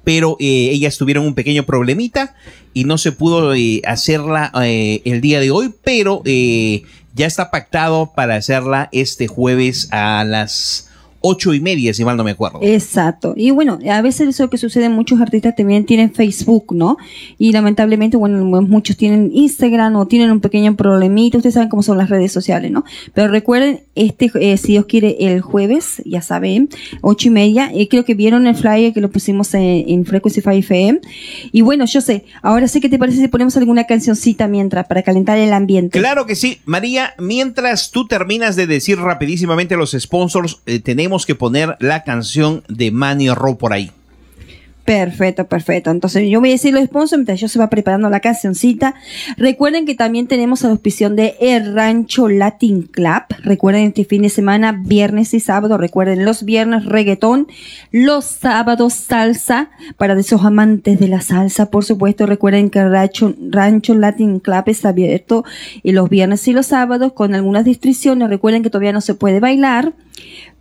pero eh, ellas tuvieron un pequeño problemita y no se pudo eh, hacerla eh, el día de hoy, pero ya está pactado para hacerla este jueves a las ocho y media, si mal no me acuerdo. Exacto. Y bueno, a veces eso que sucede, muchos artistas también tienen Facebook, ¿no? Y lamentablemente, bueno, muchos tienen Instagram o tienen un pequeño problemita. Ustedes saben cómo son las redes sociales, ¿no? Pero recuerden, este, eh, si Dios quiere, el jueves, ya saben, ocho y media. eh, creo que vieron el flyer que lo pusimos en, en Frequency 5 FM. Y bueno, yo sé, ahora sé que te parece si ponemos alguna cancioncita mientras, para calentar el ambiente. Claro que sí. María, mientras tú terminas de decir rapidísimamente los sponsors, eh, tenemos que poner la canción de Manny Ro por ahí. Perfecto, perfecto. Entonces yo voy a decir los sponsors mientras yo se va preparando la cancioncita. Recuerden que también tenemos la auspición de El Rancho Latin Club. Recuerden este fin de semana, viernes y sábado. Recuerden los viernes reggaetón, los sábados salsa para esos amantes de la salsa. Por supuesto, recuerden que el Rancho, Rancho Latin Club está abierto y los viernes y los sábados con algunas restricciones. Recuerden que todavía no se puede bailar.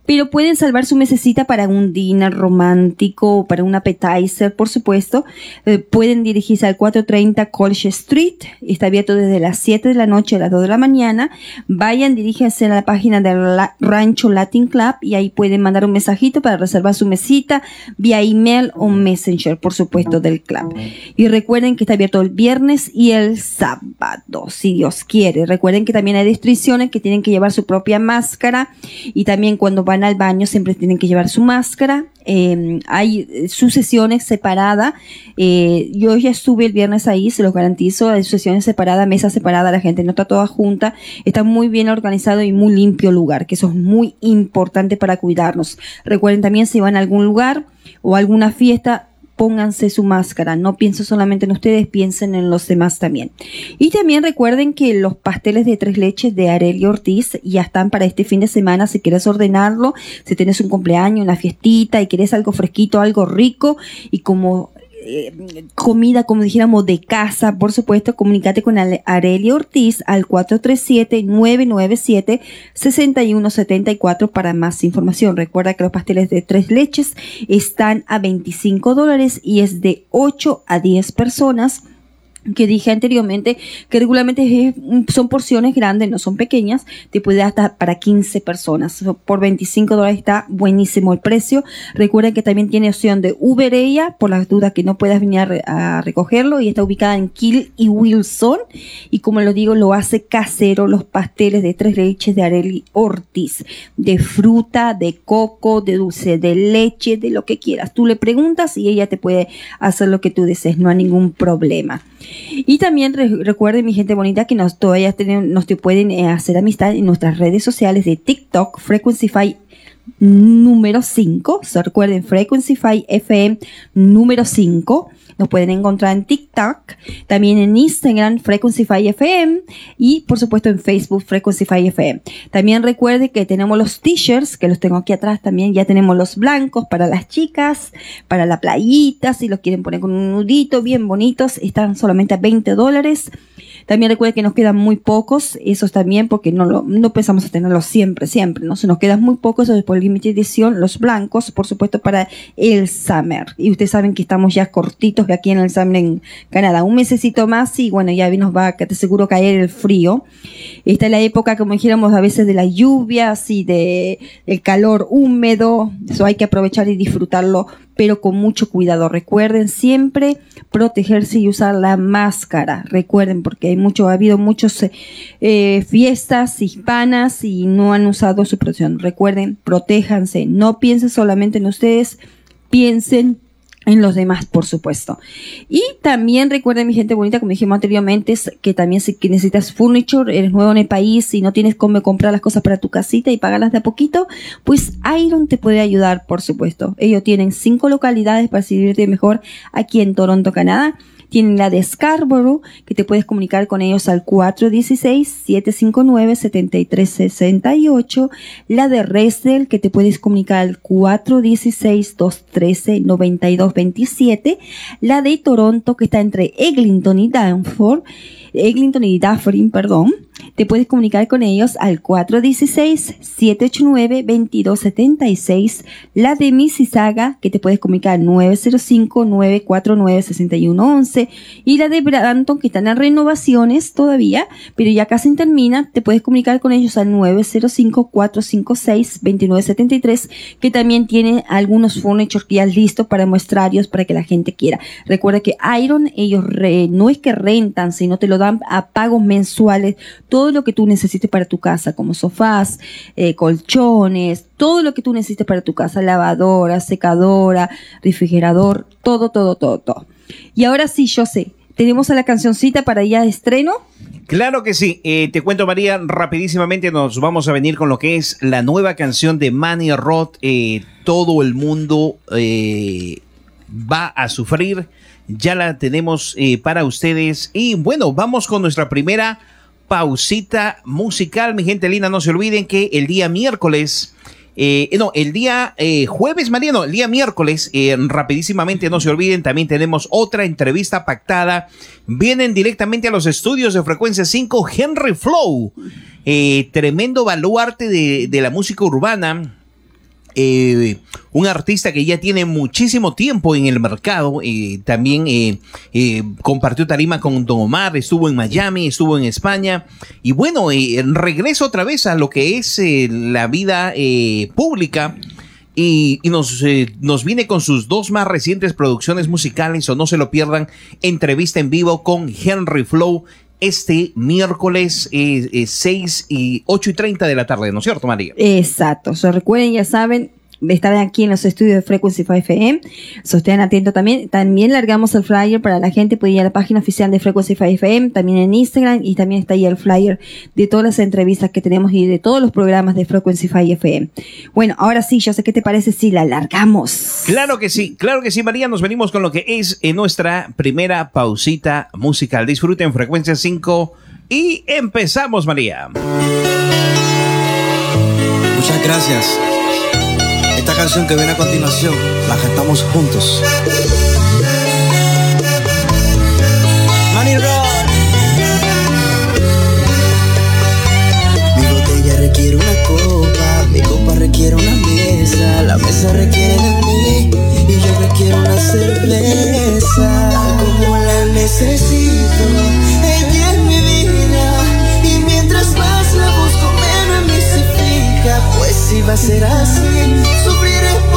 Pero pueden salvar su mesecita para un dinner romántico o para un appetizer, por supuesto. Eh, pueden dirigirse al 430 College Street. Está abierto desde las 7 de la noche a las 2 de la mañana. Vayan, diríjense a la página del Rancho Latin Club y ahí pueden mandar un mensajito para reservar su mesita vía email o messenger, por supuesto, del club. Y recuerden que está abierto el viernes y el sábado, si Dios quiere. Recuerden que también hay restricciones que tienen que llevar su propia máscara y también cuando vayan van al baño siempre tienen que llevar su máscara. Eh, hay sus sesiones separadas. Eh, yo ya estuve el viernes ahí, se los garantizo. Hay sesiones separadas, mesa separada, la gente no está toda junta. Está muy bien organizado y muy limpio el lugar, que eso es muy importante para cuidarnos. Recuerden también si van a algún lugar o alguna fiesta, pónganse su máscara. No piensen solamente en ustedes, piensen en los demás también. Y también recuerden que los pasteles de tres leches de Arelio Ortiz ya están para este fin de semana. Si quieres ordenarlo, si tienes un cumpleaños, una fiestita y quieres algo fresquito, algo rico y como eh, comida, como dijéramos, de casa, por supuesto, comunícate con Arelia Ortiz al 437-997-6174 para más información. Recuerda que los pasteles de tres leches están a 25 dólares y es de 8 a 10 personas que dije anteriormente, que regularmente son porciones grandes, no son pequeñas, te puede hasta para 15 personas. Por 25 dólares está buenísimo el precio. Recuerden que también tiene opción de Uber ella, por las dudas que no puedas venir a, recogerlo, y está ubicada en Kill y Wilson. Y como lo digo, lo hace casero, los pasteles de tres leches de Areli Ortiz, de fruta, de coco, de dulce de leche, de lo que quieras. Tú le preguntas y ella te puede hacer lo que tú desees, no hay ningún problema. Y también recuerden, mi gente bonita, que nos todavía nos te pueden eh, hacer amistad en nuestras redes sociales de TikTok, Frequencyfy número 5. So, recuerden, Frequencyfy FM número 5. Nos pueden encontrar en TikTok, también en Instagram, Frequencyfy FM y por supuesto en Facebook, Frequencyfy FM. También recuerde que tenemos los t-shirts, que los tengo aquí atrás también. Ya tenemos los blancos para las chicas, para la playita, si los quieren poner con un nudito, bien bonitos. Están solamente a 20 dólares. También recuerde que nos quedan muy pocos, esos también, porque no, lo, no pensamos a tenerlos siempre, siempre, ¿no? Se nos quedan muy pocos, eso es por límite edición, los blancos, por supuesto, para el summer. Y ustedes saben que estamos ya cortitos de aquí en el summer en Canadá. Un mesecito más y bueno, ya nos va te seguro caer el frío. Esta es la época, como dijéramos, a veces de las lluvias y de el calor húmedo. Eso hay que aprovechar y disfrutarlo pero con mucho cuidado. Recuerden siempre protegerse y usar la máscara. Recuerden, porque hay mucho, ha habido muchas eh, fiestas hispanas y no han usado su protección. Recuerden, protéjanse. No piensen solamente en ustedes, piensen en los demás, por supuesto. Y también recuerden, mi gente bonita, como dijimos anteriormente, que también si necesitas furniture, eres nuevo en el país y no tienes cómo comprar las cosas para tu casita y pagarlas de a poquito, pues Iron te puede ayudar, por supuesto. Ellos tienen cinco localidades para servirte mejor aquí en Toronto, Canadá. Tienen la de Scarborough, que te puedes comunicar con ellos al 416-759-7368. La de Resdell, que te puedes comunicar al 416-213-9227. La de Toronto, que está entre Eglinton y Danforth. Eglinton y Dufferin, perdón. Te puedes comunicar con ellos al 416-789-2276. La de Mississauga, que te puedes comunicar al 905-949-6111. Y la de Brampton, que están en renovaciones todavía, pero ya casi termina, te puedes comunicar con ellos al 905-456-2973, que también tiene algunos furniture ya listos para muestrarios para que la gente quiera. Recuerda que Iron, ellos no es que rentan, sino te lo dan a pagos mensuales todo lo que tú necesites para tu casa, como sofás, eh, colchones, todo lo que tú necesites para tu casa, lavadora, secadora, refrigerador, todo, todo, todo, todo. Y ahora sí, yo sé, tenemos a la cancioncita para ya de estreno. Claro que sí. Eh, te cuento, María, rapidísimamente nos vamos a venir con lo que es la nueva canción de Manny Roth. Eh, todo el mundo va a sufrir ya la tenemos eh, para ustedes. Y bueno, vamos con nuestra primera pausita musical, mi gente linda. No se olviden que el día miércoles, eh, no, el día eh, jueves, Mariano, el día miércoles, rapidísimamente, no se olviden, también tenemos otra entrevista pactada. Vienen directamente a los estudios de Frecuencia 5, Henry Flow, tremendo baluarte de, de la música urbana eh, un artista que ya tiene muchísimo tiempo en el mercado, eh, también eh, compartió tarima con Don Omar, estuvo en Miami, estuvo en España, y bueno, regreso otra vez a lo que es la vida pública. Y, nos, nos viene con sus dos más recientes producciones musicales, o no se lo pierdan, entrevista en vivo con Henry Flow, este miércoles eh, 6 eh, y 8 y 30 de la tarde, ¿no es cierto, María? Exacto. O sea, recuerden, ya saben, estar aquí en los estudios de Frequency 5 FM. So, estén atentos también. También largamos el flyer para la gente. Puede ir a la página oficial de Frequency 5 FM, también en Instagram y también está ahí el flyer de todas las entrevistas que tenemos y de todos los programas de Frequency 5 FM. Bueno, ahora sí, yo sé qué te parece si la largamos. Claro que sí, claro que sí, María. Nos venimos con lo que es en nuestra primera pausita musical. Disfruten Frecuencia 5 y empezamos, María. Muchas gracias. Esta canción que viene a continuación la cantamos juntos. Money Rock. Mi botella requiere una copa, mi copa requiere una mesa, la mesa requiere de mí y yo requiero una cerveza. Como la necesito, va a ser así. estará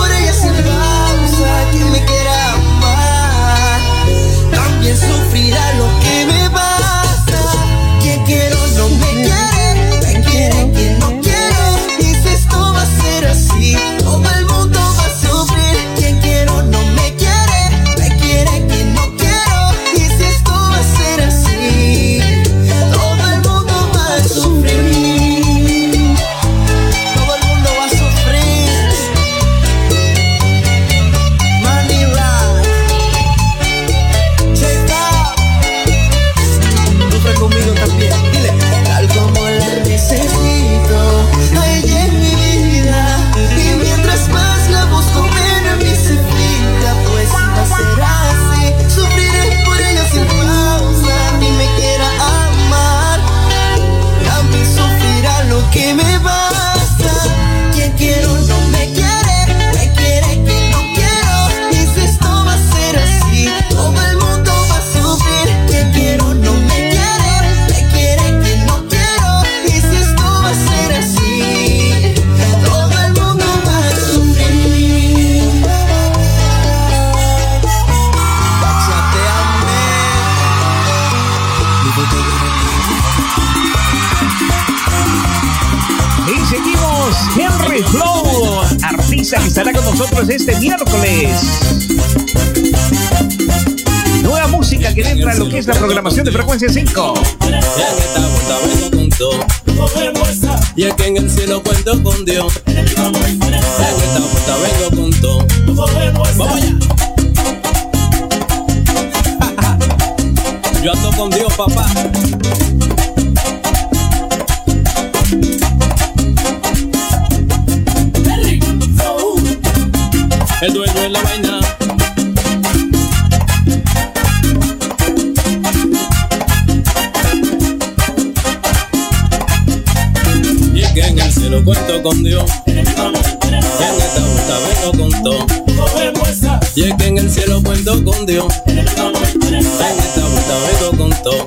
de Frecuencia 5. Y es que en el cielo cuento con Dios. Vuelta vengo con todo. Y es que en el cielo cuento con Dios. En esta vuelta vengo con todo.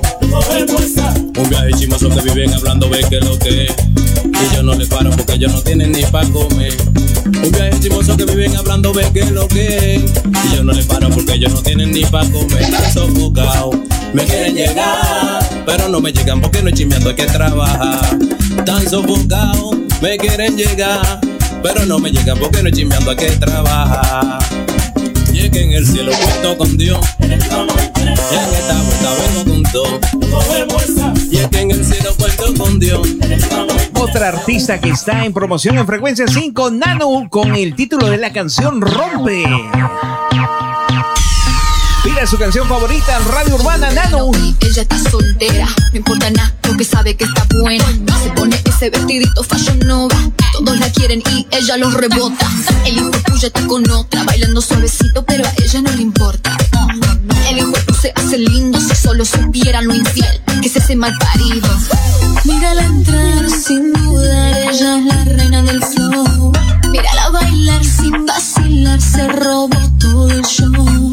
Un viaje chimoso que viven hablando, ve que lo que es. Y yo no le paro porque ellos no tienen ni para comer. Un viaje chimoso que viven hablando, ve que lo que es. Y yo no le paro porque ellos no tienen ni para comer. Están sofocados, me quieren llegar. Pero no me llegan porque no es chismeando, hay que trabajar. Tan sofocados, me quieren llegar. Pero no me llegan porque no es chismeando, hay que trabajar. Y es que en el cielo cuento con Dios. En esta vuelta vengo con todo. Y es que en el cielo cuento con Dios. Otra artista que está en promoción en Frecuencia 5, Nano, con el título de la canción Rompe. Su canción favorita en Radio Urbana Nano. Ella está soltera, no importa nada, porque sabe que está buena. Se pone ese vestidito fashion nova. Todos la quieren y ella los rebota. El hijo tuyo está con otra, bailando suavecito, pero a ella no le importa. El hijo tú se hace lindo si solo supiera lo infiel que es ese mal parido. Mírala entrar sin dudar, ella es la reina del flow. Mírala bailar sin vacilar, se robó todo el show.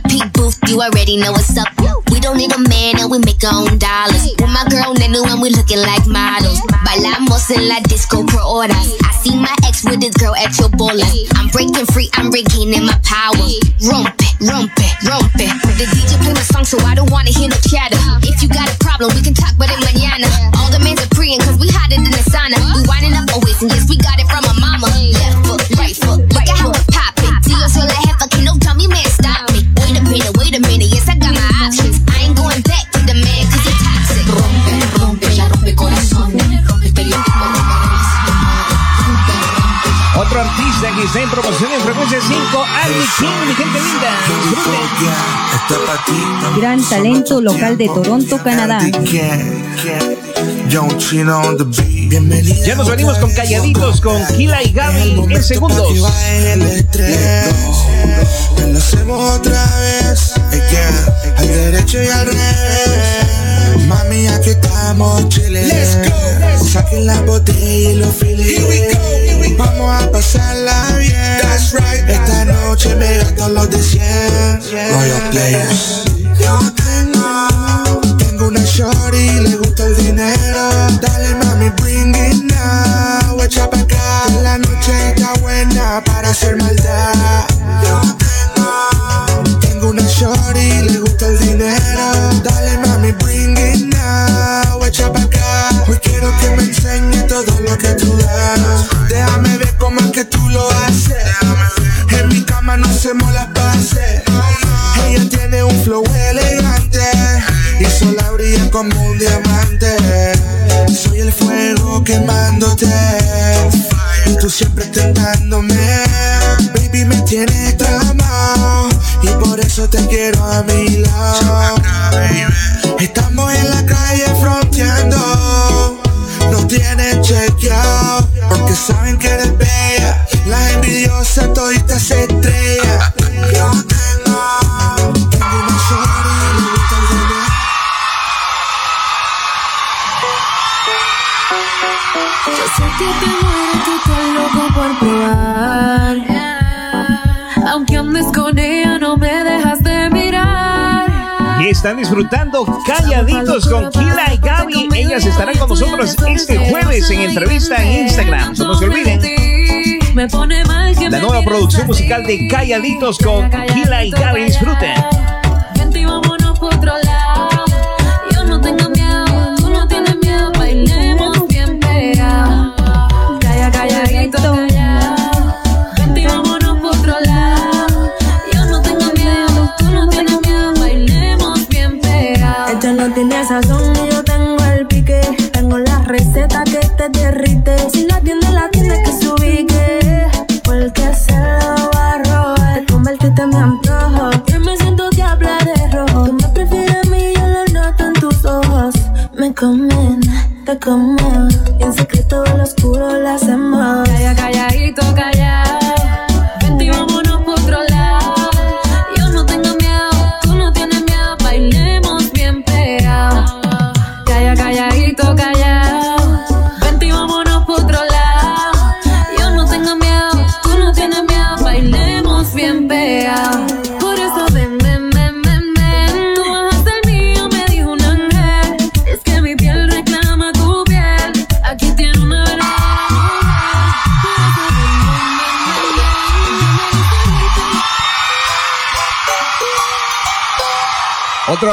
single already know what's up. We don't need a man and we make our own dollars. With my girl Nenu and we looking like models. Bailamos en la disco por horas. I see my ex with his girl at your bola. I'm breaking free, I'm regaining my power. Rompe, rompe, rompe. The DJ play my song so I don't wanna hear no chatter. If you got a problem, we can talk about it mañana. All the men are preying cause we hotter than the sauna. We winding up always and yes, we got it from our mama. Left foot, right foot, Otro artista que está en promoción en frecuencia 5, Andy King, mi gente linda. Gran talento local de Toronto, Canadá. Ya nos venimos con calladitos con Kila y Gaby en segundos. Lo hacemos otra vez. Again. Al derecho y al revés. Mami, aquí estamos chile. Let's go. Saquen la botella y los filetes. Vamos a pasarla bien. That's right. Esta noche me gasto los de 100. Royal Players. Yo tengo, tengo una shorty, le gusta el dinero. Dale mami, bring it now. Echa pa' acá. La noche está buena para hacer maldad. Yo tengo, tengo una shorty, le gusta el dinero. Dale mami, bring it now. Echa pa' acá. Hoy quiero que me enseñe todo lo que tú das. Déjame ver cómo es que tú lo haces. En mi cama no hacemos las pases. Ella tiene un flow elegante y sola brilla como un diamante. Soy el fuego quemándote y tú siempre tentándome. Baby, me tienes tramado y por eso te quiero a mi lado. Estamos en la calle fronteando, tienen chequeado porque saben que eres bella. Las envidiosas toditas se estrellan. Yo tengo, tengo el dinero. Yo sé que te están disfrutando calladitos con Kila y Gaby. Ellas estarán con nosotros este jueves en entrevista en Instagram. No se olviden. La nueva producción musical de Calladitos con Kila y Gaby. Disfruten. Receta que te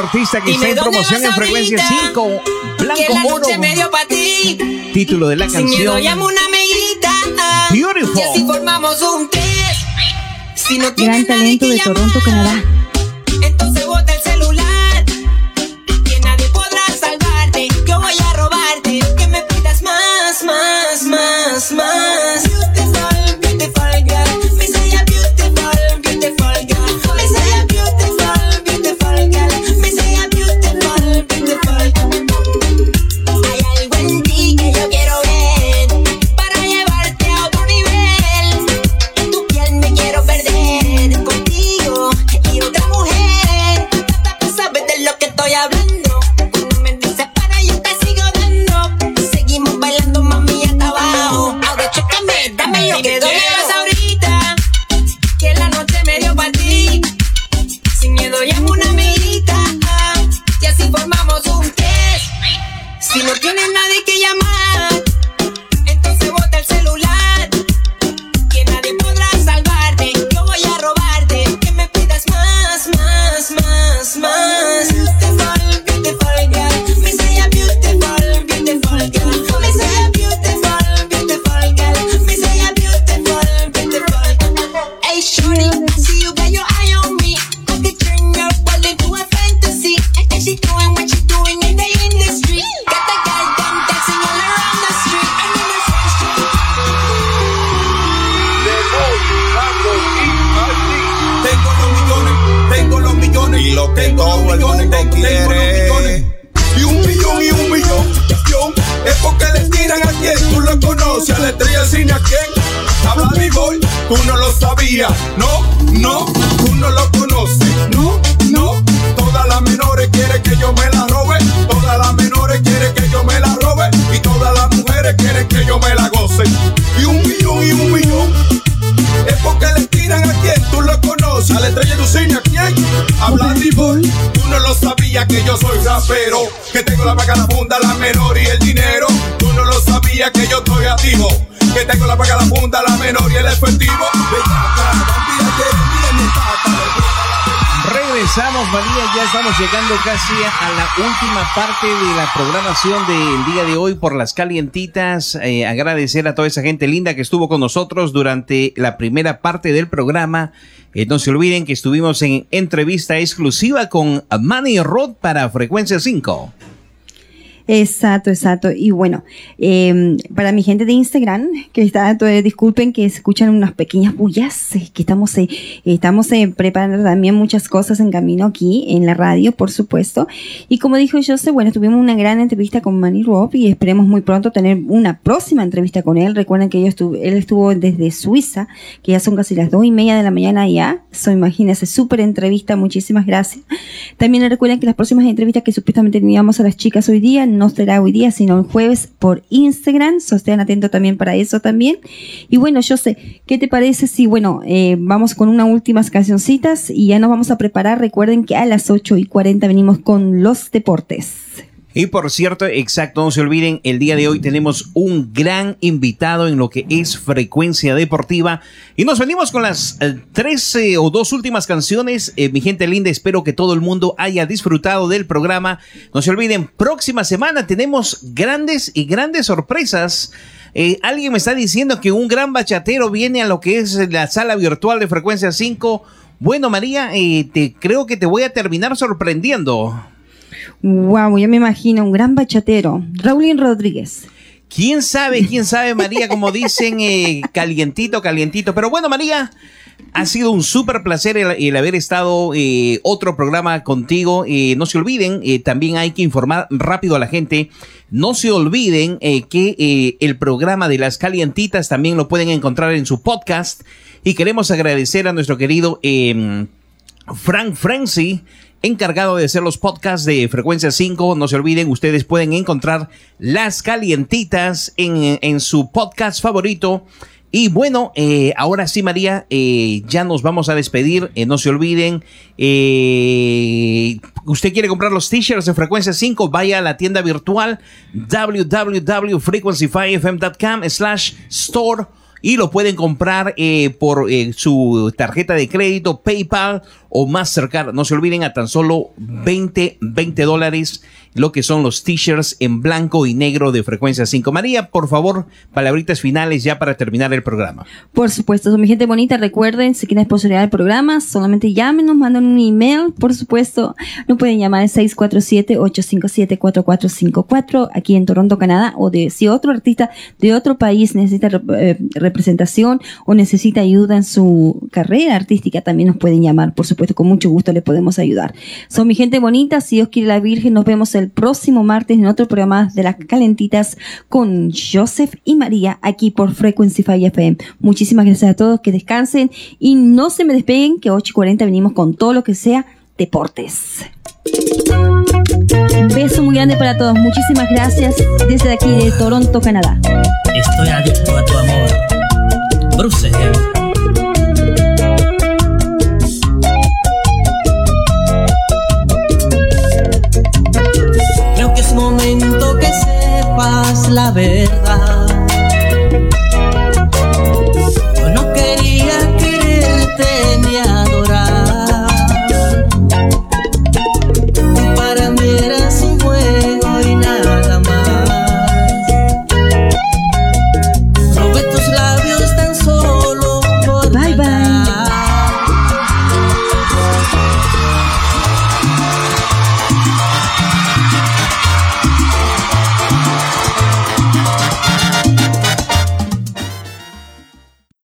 artista que está en promoción en frecuencia ahorita, 5. que Blanco la Moro. noche me dio pa' ti. Título de la Sin miedo canción. llamo una amiguita. Beautiful. Y así formamos un tres. Si no Gran talento de Toronto, Canadá. Te quiere. Y un millón y un millón, millón, es porque le tiran a quien tú lo conoces, a la estrella cine a quien habla mi boy, tú no lo sabías, no, no, tú no lo conoces, no, no, todas las menores quieren que yo me la robe, todas las menores quieren que yo me la robe, y todas las mujeres quieren que yo me la goce, y un millón y un millón, es porque le tiran a quien tú lo conoces, a la estrella de tu cine a quien habla mi boy, tú no lo sabías que yo soy rapero, que tengo la vaca, la funda, la menor y el dinero, tú no lo sabías que yo estoy activo, que tengo la vaca, la funda, la menor y el efectivo, Bellaca, Regresamos, María, ya estamos llegando casi a la última parte de la programación del día de hoy por las calientitas. Eh, agradecer a toda esa gente linda que estuvo con nosotros durante la primera parte del programa. Eh, no se olviden que estuvimos en entrevista exclusiva con Manny Rod para Frecuencia 5. Exacto, exacto. Y bueno, eh, para mi gente de Instagram, que está, disculpen que se escuchan unas pequeñas bullas, que estamos, eh, estamos eh, preparando también muchas cosas en camino aquí en la radio, por supuesto. Y como dijo José, bueno, tuvimos una gran entrevista con Manny Rob y esperemos muy pronto tener una próxima entrevista con él. Recuerden que yo estuve, él estuvo desde Suiza, que ya son casi las dos y media de la mañana ya. So, imagínense, súper entrevista, muchísimas gracias. También recuerden que las próximas entrevistas que supuestamente teníamos a las chicas hoy día no será hoy día, sino el jueves por Instagram. So, estén atentos también para eso también. Y bueno, yo sé, ¿qué te parece si, bueno, eh, vamos con unas últimas cancioncitas y ya nos vamos a preparar? Recuerden que a las 8 y 40 venimos con los deportes. Y por cierto, exacto, no se olviden, el día de hoy tenemos un gran invitado en lo que es frecuencia deportiva. Y nos venimos con las eh, tres eh, o dos últimas canciones. Eh, mi gente linda, espero que todo el mundo haya disfrutado del programa. No se olviden, próxima semana tenemos grandes y grandes sorpresas. Eh, alguien me está diciendo que un gran bachatero viene a lo que es la sala virtual de frecuencia 5. Bueno, María, eh, te, creo que te voy a terminar sorprendiendo. Wow, ya me imagino, un gran bachatero. Raulín Rodríguez. ¿Quién sabe? ¿Quién sabe, María? [LAUGHS] Como dicen, eh, calientito, calientito. Pero bueno, María, ha sido un súper placer el, el haber estado eh, otro programa contigo. Eh, no se olviden, eh, también hay que informar rápido a la gente. No se olviden que el programa de las calientitas también lo pueden encontrar en su podcast. Y queremos agradecer a nuestro querido eh, Frank Frenzy, encargado de hacer los podcasts de Frecuencia 5. No se olviden, ustedes pueden encontrar las calientitas en, en su podcast favorito. Y bueno, eh, ahora sí, María, eh, ya nos vamos a despedir. Eh, no se olviden, usted quiere comprar los t-shirts de Frecuencia 5, vaya a la tienda virtual www.frequency5fm.com slash store y lo pueden comprar por su tarjeta de crédito, PayPal o Mastercard. No se olviden a tan solo 20, 20 dólares lo que son los t-shirts en blanco y negro de frecuencia 5. María, por favor, palabritas finales ya para terminar el programa. Por supuesto, mi gente bonita, recuerden, si quieren sponsorizar el programa, solamente llámenos, mandan un email, por supuesto. No pueden llamar al 647-857-4454 aquí en Toronto, Canadá, o de si otro artista de otro país necesita eh, representación o necesita ayuda en su carrera artística, también nos pueden llamar, por supuesto, con mucho gusto le podemos ayudar. Son mi gente bonita, si Dios quiere la Virgen, nos vemos el próximo martes en otro programa de las calentitas con Joseph y María aquí por Frequency 5 FM. Muchísimas gracias a todos, que descansen y no se me despeguen, que 8 y 40 venimos con todo lo que sea deportes. Un beso muy grande para todos, muchísimas gracias desde aquí de Toronto, Canadá. Estoy adicto a tu amor. Bruce la verdad.